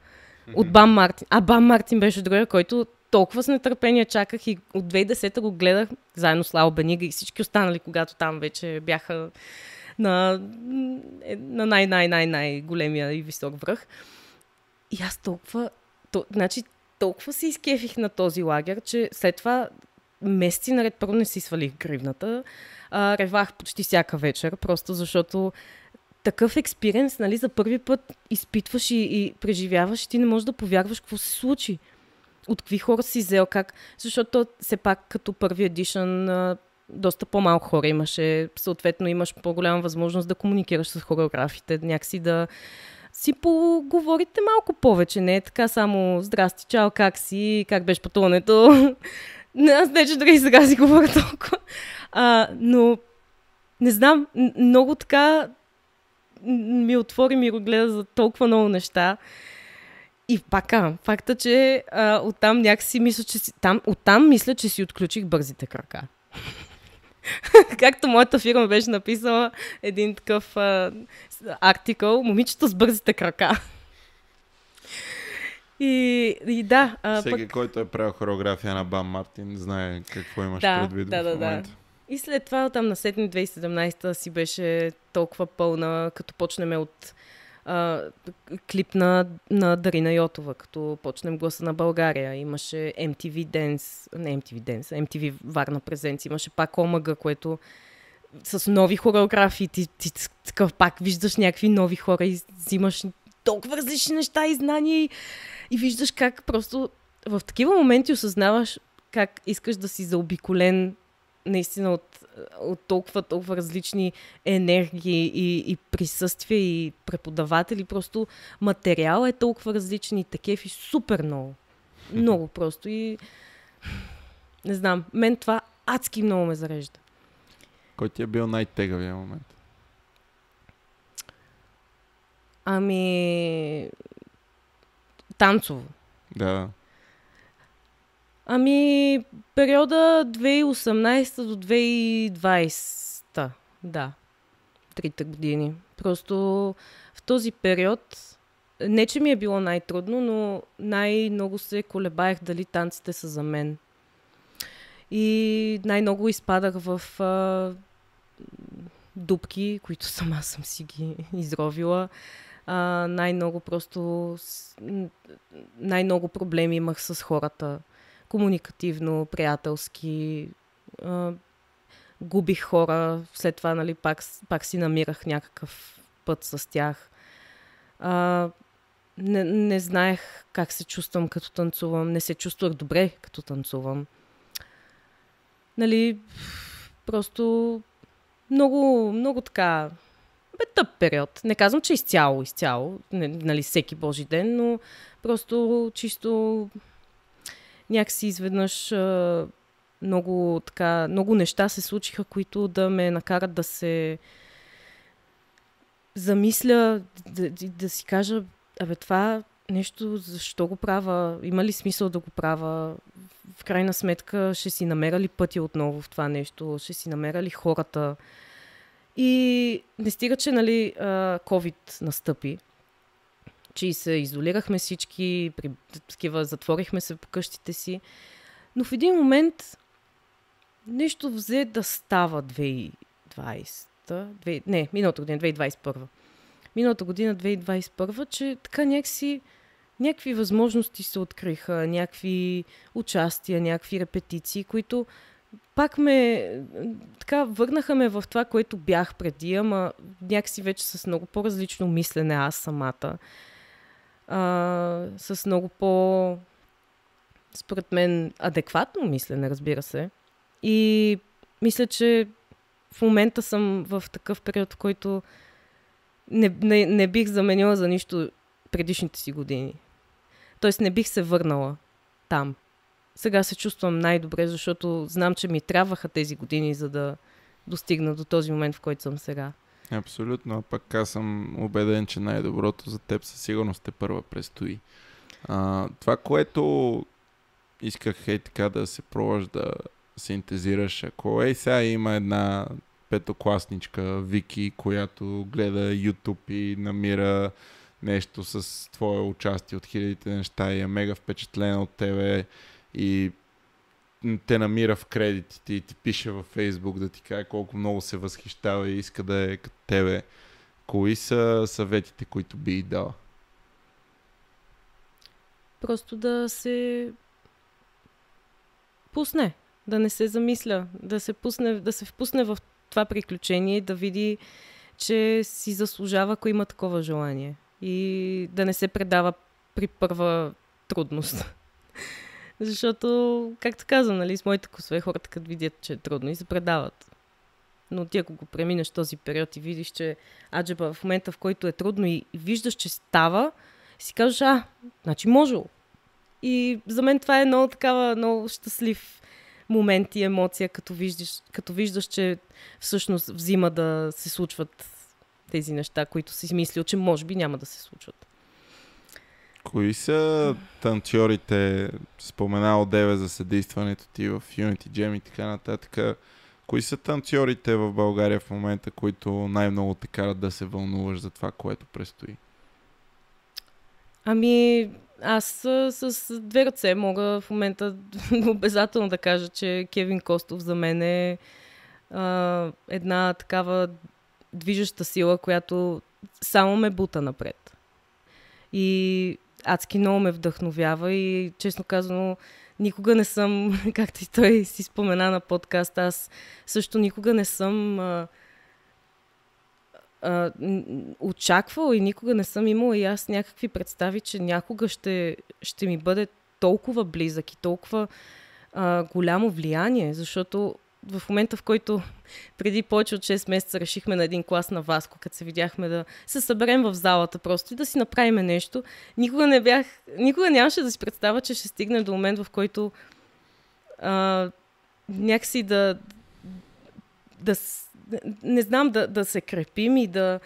От Бам Мартин. А Бам Мартин беше другия, който толкова с нетърпение чаках и от 2010 го гледах заедно с Лао Бенига и всички останали, когато там вече бяха на, на най-най-най-най големия и висок връх. И аз толкова, то, значи, толкова се изкефих на този лагер, че след това месеци наред първо не си свалих гривната. А, ревах почти всяка вечер, просто защото такъв експириенс, нали, за първи път изпитваш и, и преживяваш ти не можеш да повярваш какво се случи. От какви хора си взел, как... Защото все пак като първи едишън доста по-малко хора имаше. Съответно имаш по-голяма възможност да комуникираш с хореографите, някакси да си поговорите малко повече. Не е така само здрасти, чао, как си, как беше пътуването. [LAUGHS] Аз не, че дори сега си говоря толкова. А, но не знам, много така ми отвори ми го гледа за толкова много неща. И пак факта, че а, оттам някакси мисля, че си, там, оттам мисля, че си отключих бързите крака. [LAUGHS] Както моята фирма беше написала един такъв а, артикъл, момичето с бързите крака. [LAUGHS] И, и да. А, Всеки, пък... който е правил хореография на Бам Мартин, знае какво имаш да, предвид да, в момента. Да. И след това там на 2017 си беше толкова пълна, като почнем от а, клип на, на Дарина Йотова, като почнем гласа на България. Имаше MTV Dance, не MTV Dance, MTV Варна презенц, имаше пак Омага, което с нови хореографии, ти, ти такъв пак виждаш някакви нови хора и взимаш толкова различни неща и знания и, и виждаш как просто в такива моменти осъзнаваш как искаш да си заобиколен наистина от, от толкова, толкова различни енергии и, и присъствия и преподаватели. Просто материал е толкова различен и такъв и супер много. Много просто и не знам, мен това адски много ме зарежда. Кой ти е бил най-тегавия момент? Ами... Танцово. Да. Ами, периода 2018 до 2020. Да. Трите години. Просто в този период, не че ми е било най-трудно, но най-много се колебаех дали танците са за мен. И най-много изпадах в а, дупки, които сама [LAUGHS] съм си ги изровила. А, най-много просто най-много проблеми имах с хората комуникативно, приятелски. А, губих хора, след това нали, пак, пак си намирах някакъв път с тях. А, не, не знаех как се чувствам като танцувам, не се чувствах добре като танцувам. Нали, просто много, много така бе тъп период. Не казвам, че изцяло, изцяло, не, нали, всеки божи ден, но просто чисто някакси изведнъж много, така, много неща се случиха, които да ме накарат да се замисля, да, да, да си кажа, абе това нещо, защо го правя, има ли смисъл да го правя, в крайна сметка ще си намеря ли пътя отново в това нещо, ще си намеря ли хората. И не стига, че нали, COVID настъпи, че се изолирахме всички, при такива затворихме се по къщите си. Но в един момент нещо взе да става 2020. 2, не, миналата година, 2021. Миналата година, 2021, че така някакси някакви възможности се откриха, някакви участия, някакви репетиции, които пак ме така върнаха ме в това, което бях преди, ама някакси вече с много по-различно мислене аз самата а, с много по, според мен, адекватно мислене, разбира се. И мисля, че в момента съм в такъв период, в който не, не, не бих заменила за нищо предишните си години. Тоест не бих се върнала там. Сега се чувствам най-добре, защото знам, че ми трябваха тези години, за да достигна до този момент, в който съм сега. Абсолютно, а пък аз съм убеден, че най-доброто за теб със сигурност те първа предстои. А, това, което исках е така да се пробваш да синтезираш, ако ей сега има една петокласничка Вики, която гледа YouTube и намира нещо с твое участие от хилядите неща и е мега впечатлена от тебе и те намира в кредитите и ти пише във Фейсбук да ти каже колко много се възхищава и иска да е като тебе. Кои са съветите, които би и дала? Просто да се пусне, да не се замисля, да се, пусне, да се впусне в това приключение и да види, че си заслужава, ако има такова желание. И да не се предава при първа трудност. [LAUGHS] Защото, както казвам, нали, с моите косове хората като видят, че е трудно и се предават. Но ти ако го преминеш този период и видиш, че аджеба в момента, в който е трудно и, виждаш, че става, си кажеш, а, значи можело. И за мен това е много такава, много щастлив момент и емоция, като виждаш, като виждаш, че всъщност взима да се случват тези неща, които си мислил, че може би няма да се случват. Кои са танцорите, споменал Деве за съдействането ти в Unity Jam и така нататък, кои са танцорите в България в момента, които най-много те карат да се вълнуваш за това, което предстои? Ами, аз с, с две ръце мога в момента [LAUGHS] обязателно да кажа, че Кевин Костов за мен е а, една такава движеща сила, която само ме бута напред. И адски много ме вдъхновява и честно казано никога не съм, [LAUGHS] както и той си спомена на подкаст, аз също никога не съм а, а, очаквала и никога не съм имала и аз някакви представи, че някога ще, ще ми бъде толкова близък и толкова а, голямо влияние, защото в момента, в който преди повече от 6 месеца решихме на един клас на Васко, като се видяхме да се съберем в залата просто и да си направим нещо, никога не бях, никога нямаше да си представя, че ще стигне до момент, в който а, някакси да, да, не знам, да, да се крепим и да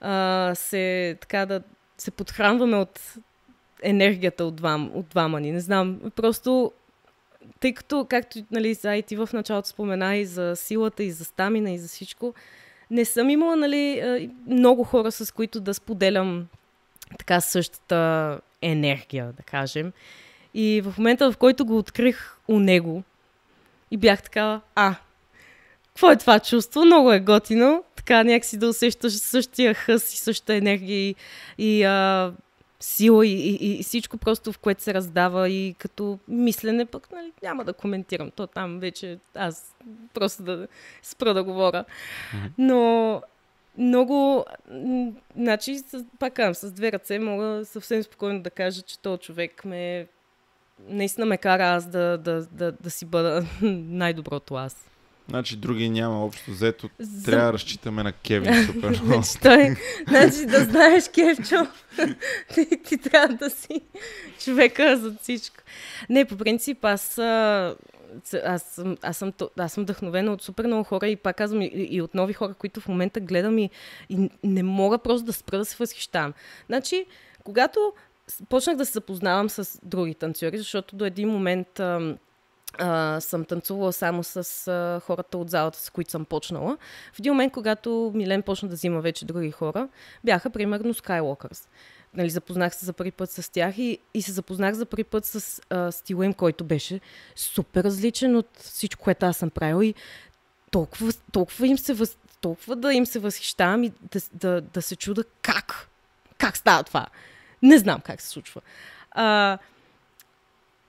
а, се, така, да се подхранваме от енергията от, двам, от двама ни. Не знам, просто тъй като, както нали, и ти в началото спомена и за силата, и за стамина, и за всичко, не съм имала нали, много хора, с които да споделям така същата енергия, да кажем. И в момента, в който го открих у него, и бях така, а, какво е това чувство? Много е готино. Така някакси да усещаш същия хъс и същата енергия и, и а, сила и, и, и всичко просто в което се раздава и като мислене пък нали, няма да коментирам. То там вече аз просто да спра да говоря. Но много, значи, с, пак казвам, с две ръце мога съвсем спокойно да кажа, че този човек ме наистина ме кара аз да, да, да, да си бъда [LAUGHS] най-доброто аз. Значи други няма общо взето. За... Трябва да разчитаме на Кевин [LAUGHS] супер значи, той, значи да знаеш, Кевчо, [LAUGHS] ти, ти трябва да си човека за всичко. Не, по принцип аз аз съм, аз, съм, аз съм вдъхновена от супер много хора и пак казвам и, и от нови хора, които в момента гледам и, и не мога просто да спра да се възхищавам. Значи, когато почнах да се запознавам с други танцори, защото до един момент а, съм танцувала само с а, хората от залата, с които съм почнала. В един момент, когато Милен почна да взима вече други хора, бяха примерно Skywalkers. Нали, запознах се за първи път с тях и, и се запознах за първи път с а, стила им, който беше супер различен от всичко, което аз съм правила и толкова, толкова, им се въз, толкова да им се възхищавам и да, да, да се чуда как, как става това. Не знам как се случва. А,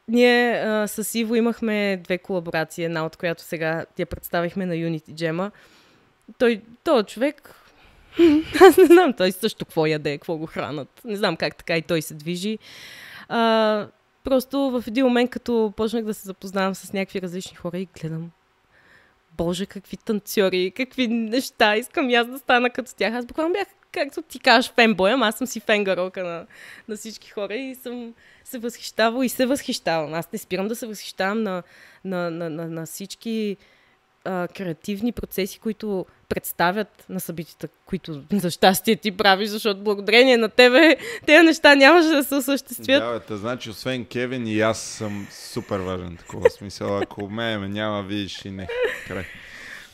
ние а, с Иво имахме две колаборации, една от която сега я представихме на Unity Jam. Той, той човек, [LAUGHS] аз не знам той също какво яде, какво го хранат. Не знам как така и той се движи. А, просто в един момент, като почнах да се запознавам с някакви различни хора и гледам, боже, какви танцори, какви неща, искам и аз да стана като тях. Аз буквално бях, както ти кажеш, фенбой, ама аз съм си фенгарока на, на всички хора и съм се възхищавала и се възхищавам. Аз не спирам да се възхищавам на, на, на, на, на всички а, креативни процеси, които представят на събитията, които за щастие ти правиш, защото благодарение на тебе тези неща нямаше да се осъществят. Да, бе, значи освен Кевин и аз съм супер важен такова смисъл. Ако ме няма, видиш и не. Край.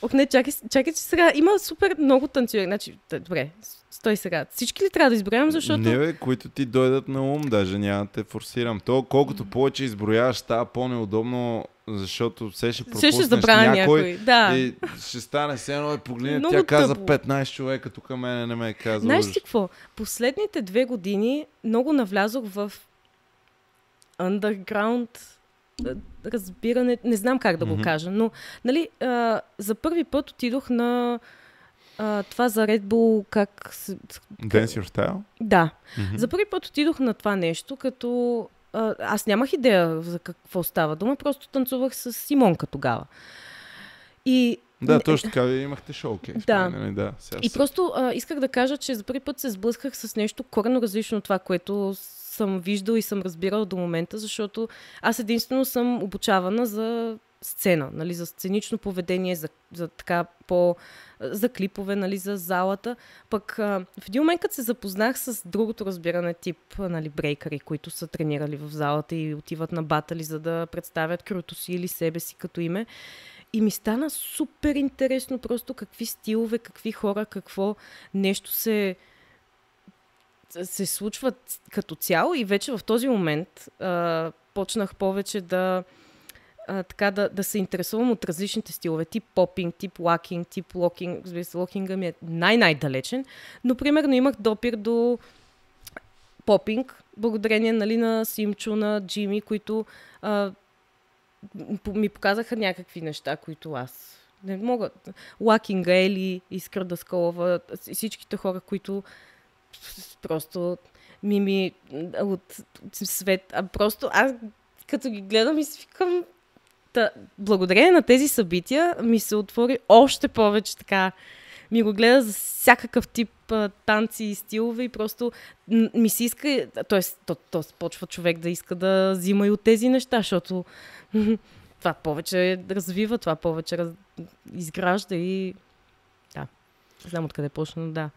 Ох, не, чакай, чакай, че сега има супер много танцори. Значи, добре, стой сега. Всички ли трябва да изброявам, защото... Не, бе, които ти дойдат на ум, даже няма да те форсирам. То, колкото повече изброяваш, става по-неудобно, защото все ще пропуснеш ще забравя някой. някой. Да. И ще стане все едно и погледне. Тя каза 15 човека, тук мене не ме е казал. Знаеш ли какво? Последните две години много навлязох в underground разбиране, не знам как да го mm-hmm. кажа, но нали, а, за първи път отидох на а, това за Red Bull, как... Dance Your Style? Да. Mm-hmm. За първи път отидох на това нещо, като а, аз нямах идея за какво става дума, просто танцувах с Симонка тогава. И да, точно така, вие имахте шоукейс. Да. Нали? да и просто а, исках да кажа, че за първи път се сблъсках с нещо корено различно от това, което съм виждал и съм разбирал до момента, защото аз единствено съм обучавана за сцена, нали, за сценично поведение, за, за така по... за клипове, нали, за залата. Пък в един момент, като се запознах с другото разбиране тип, нали, брейкъри, които са тренирали в залата и отиват на батали, за да представят крото си или себе си като име, и ми стана супер интересно просто какви стилове, какви хора, какво нещо се се случват като цяло и вече в този момент а, почнах повече да а, така да, да се интересувам от различните стилове. Тип попинг, тип лакинг, тип локинг. Разбира се, локинга ми е най-най-далечен. Но, примерно, имах допир до попинг, благодарение нали, на Симчо, на Джими, които а, ми показаха някакви неща, които аз не мога. Лакинга, Ели, Искра Даскалова, всичките хора, които просто мими от свет. А просто аз като ги гледам и си викам, Та, благодарение на тези събития ми се отвори още повече така. Ми го гледа за всякакъв тип а, танци и стилове и просто ми се иска, т.е. То, то почва човек да иска да взима и от тези неща, защото [LAUGHS] това повече развива, това повече раз... изгражда и да, знам откъде почна, но да.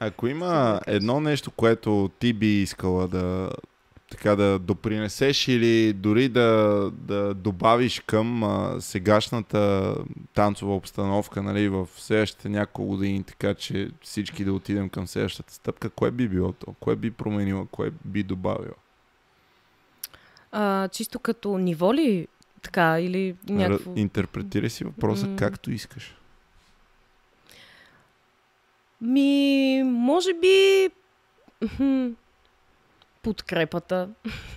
Ако има едно нещо, което ти би искала да, така да допринесеш или дори да, да добавиш към а, сегашната танцова обстановка нали, в следващите няколко години, така че всички да отидем към следващата стъпка, кое би било то? Кое би променило? Кое би добавило? А, чисто като ниво ли така или някакво... Интерпретирай си въпроса mm. както искаш. Ми, може би подкрепата.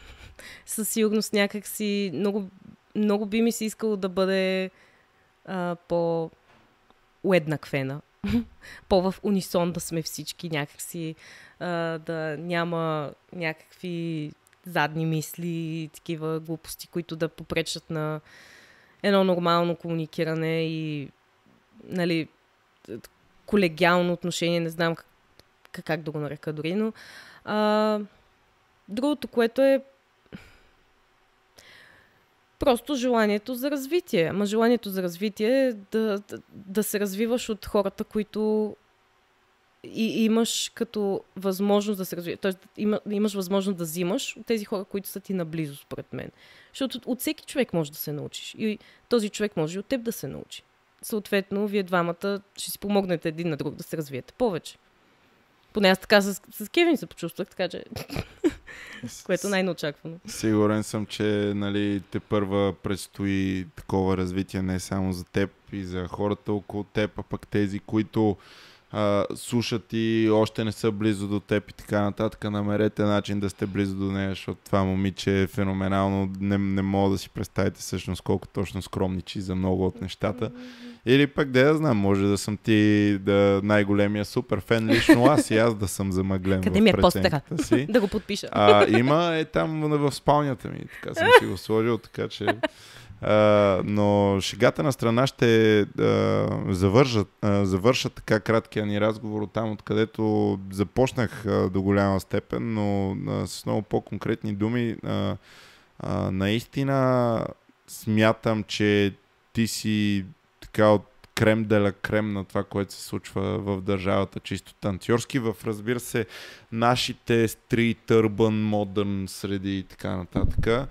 [LAUGHS] Със сигурност някакси много, много би ми се искало да бъде а, по уеднаквена. [LAUGHS] по-в унисон да сме всички някакси, а, да няма някакви задни мисли и такива глупости, които да попречат на едно нормално комуникиране и нали, колегиално отношение, не знам как, как да го нарека дори, но а, Другото, което е просто желанието за развитие. Ама желанието за развитие е да, да, да се развиваш от хората, които и имаш като възможност да се развиеш. Тоест, има, имаш възможност да взимаш от тези хора, които са ти наблизо, според мен. Защото от всеки човек може да се научиш. И този човек може и от теб да се научи. Съответно, вие двамата ще си помогнете един на друг да се развиете повече. Поне аз така с, с Кевин се почувствах, така че... [LAUGHS] [LAUGHS] което най-неочаквано. Сигурен съм, че нали, те първа предстои такова развитие не само за теб и за хората около теб, а пък тези, които а, слушат и още не са близо до теб и така нататък, намерете начин да сте близо до нея, защото това момиче е феноменално. Не, не мога да си представите всъщност колко точно скромничи за много от нещата. Или пък да я знам, може да съм ти да, най-големия супер фен лично аз и аз да съм замъглен Къде ми е постера? Си. [LAUGHS] да го подпиша. А, има е там в спалнята ми, така съм си го сложил, така че Но шегата на страна ще а, завържат, а, завърша така краткия ни разговор от там, откъдето започнах до голяма степен, но с много по-конкретни думи. Наистина смятам, че ти си така от крем деля крем на това, което се случва в държавата, чисто танцорски, в разбира се нашите стрит, урбан, модърн среди и така нататък.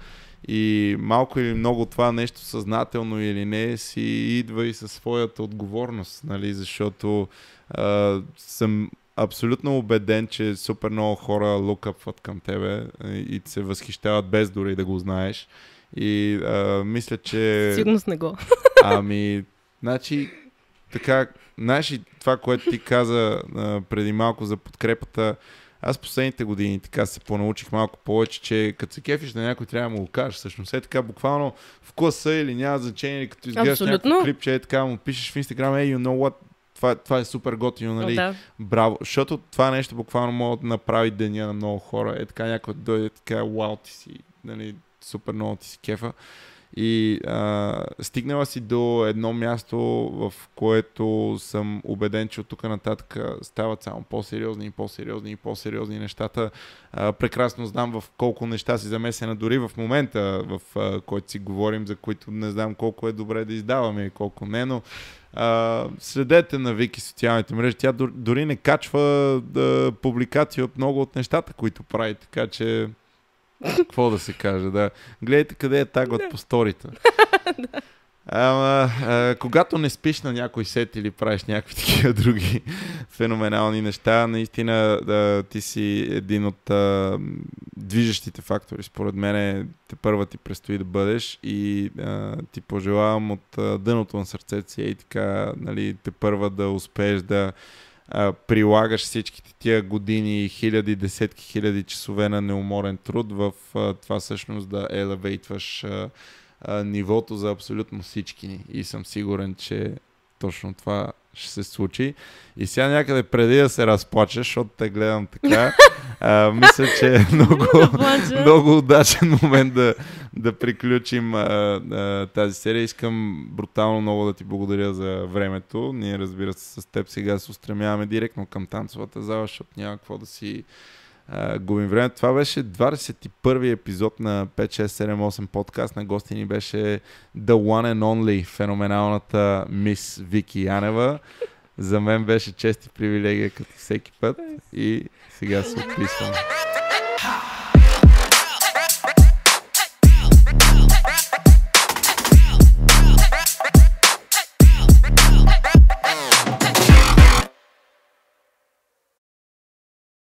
И малко или много това нещо съзнателно или не си идва и със своята отговорност, нали? защото а, съм абсолютно убеден, че супер много хора лукъпват към тебе и се възхищават без дори да го знаеш. И а, мисля, че... Сигурност не го. [LAUGHS] Ами, значи, така, знаеш и това, което ти каза а, преди малко за подкрепата, аз последните години така се понаучих малко повече, че като се кефиш на някой трябва да му го кажеш. Всъщност е така буквално в класа или няма значение, или като изглеждаш някакво клипче, е така му пишеш в Инстаграм, hey, you know what, това, това е супер готино, нали? Да. Браво. Защото това нещо буквално може да направи деня на много хора. Е така някой дойде така, вау, ти си, нали, супер много ти си кефа. И а, стигнала си до едно място, в което съм убеден, че от тук нататък стават само по-сериозни и по-сериозни и по-сериозни нещата. А, прекрасно знам в колко неща си замесена дори в момента, в а, който си говорим, за които не знам колко е добре да издаваме и колко не, но а, следете на Вики социалните мрежи. Тя дори не качва да, публикации от много от нещата, които прави, така че какво да се каже, да. Гледайте къде е тагват по сторите. [LAUGHS] Ама, а, когато не спиш на някой сет или правиш някакви [LAUGHS] такива други феноменални неща, наистина да, ти си един от а, движещите фактори. Според мен те първа ти предстои да бъдеш и а, ти пожелавам от а, дъното на сърцето си и така, нали, те първа да успееш да прилагаш всичките тия години, хиляди, десетки хиляди часове на неуморен труд в това всъщност да елевейтваш а, нивото за абсолютно всички. И съм сигурен, че точно това ще се случи. И сега някъде преди да се разплачеш, защото те гледам така, [LAUGHS] а, мисля, че е много, много удачен момент да, да приключим а, а, тази серия. Искам брутално много да ти благодаря за времето. Ние, разбира се, с теб сега се устремяваме директно към танцовата зала, защото няма какво да си а, губим време. Това беше 21-и епизод на 5678 подкаст. На гости ни беше The One and Only, феноменалната мис Вики Янева. За мен беше чест и привилегия като всеки път и сега се отписвам.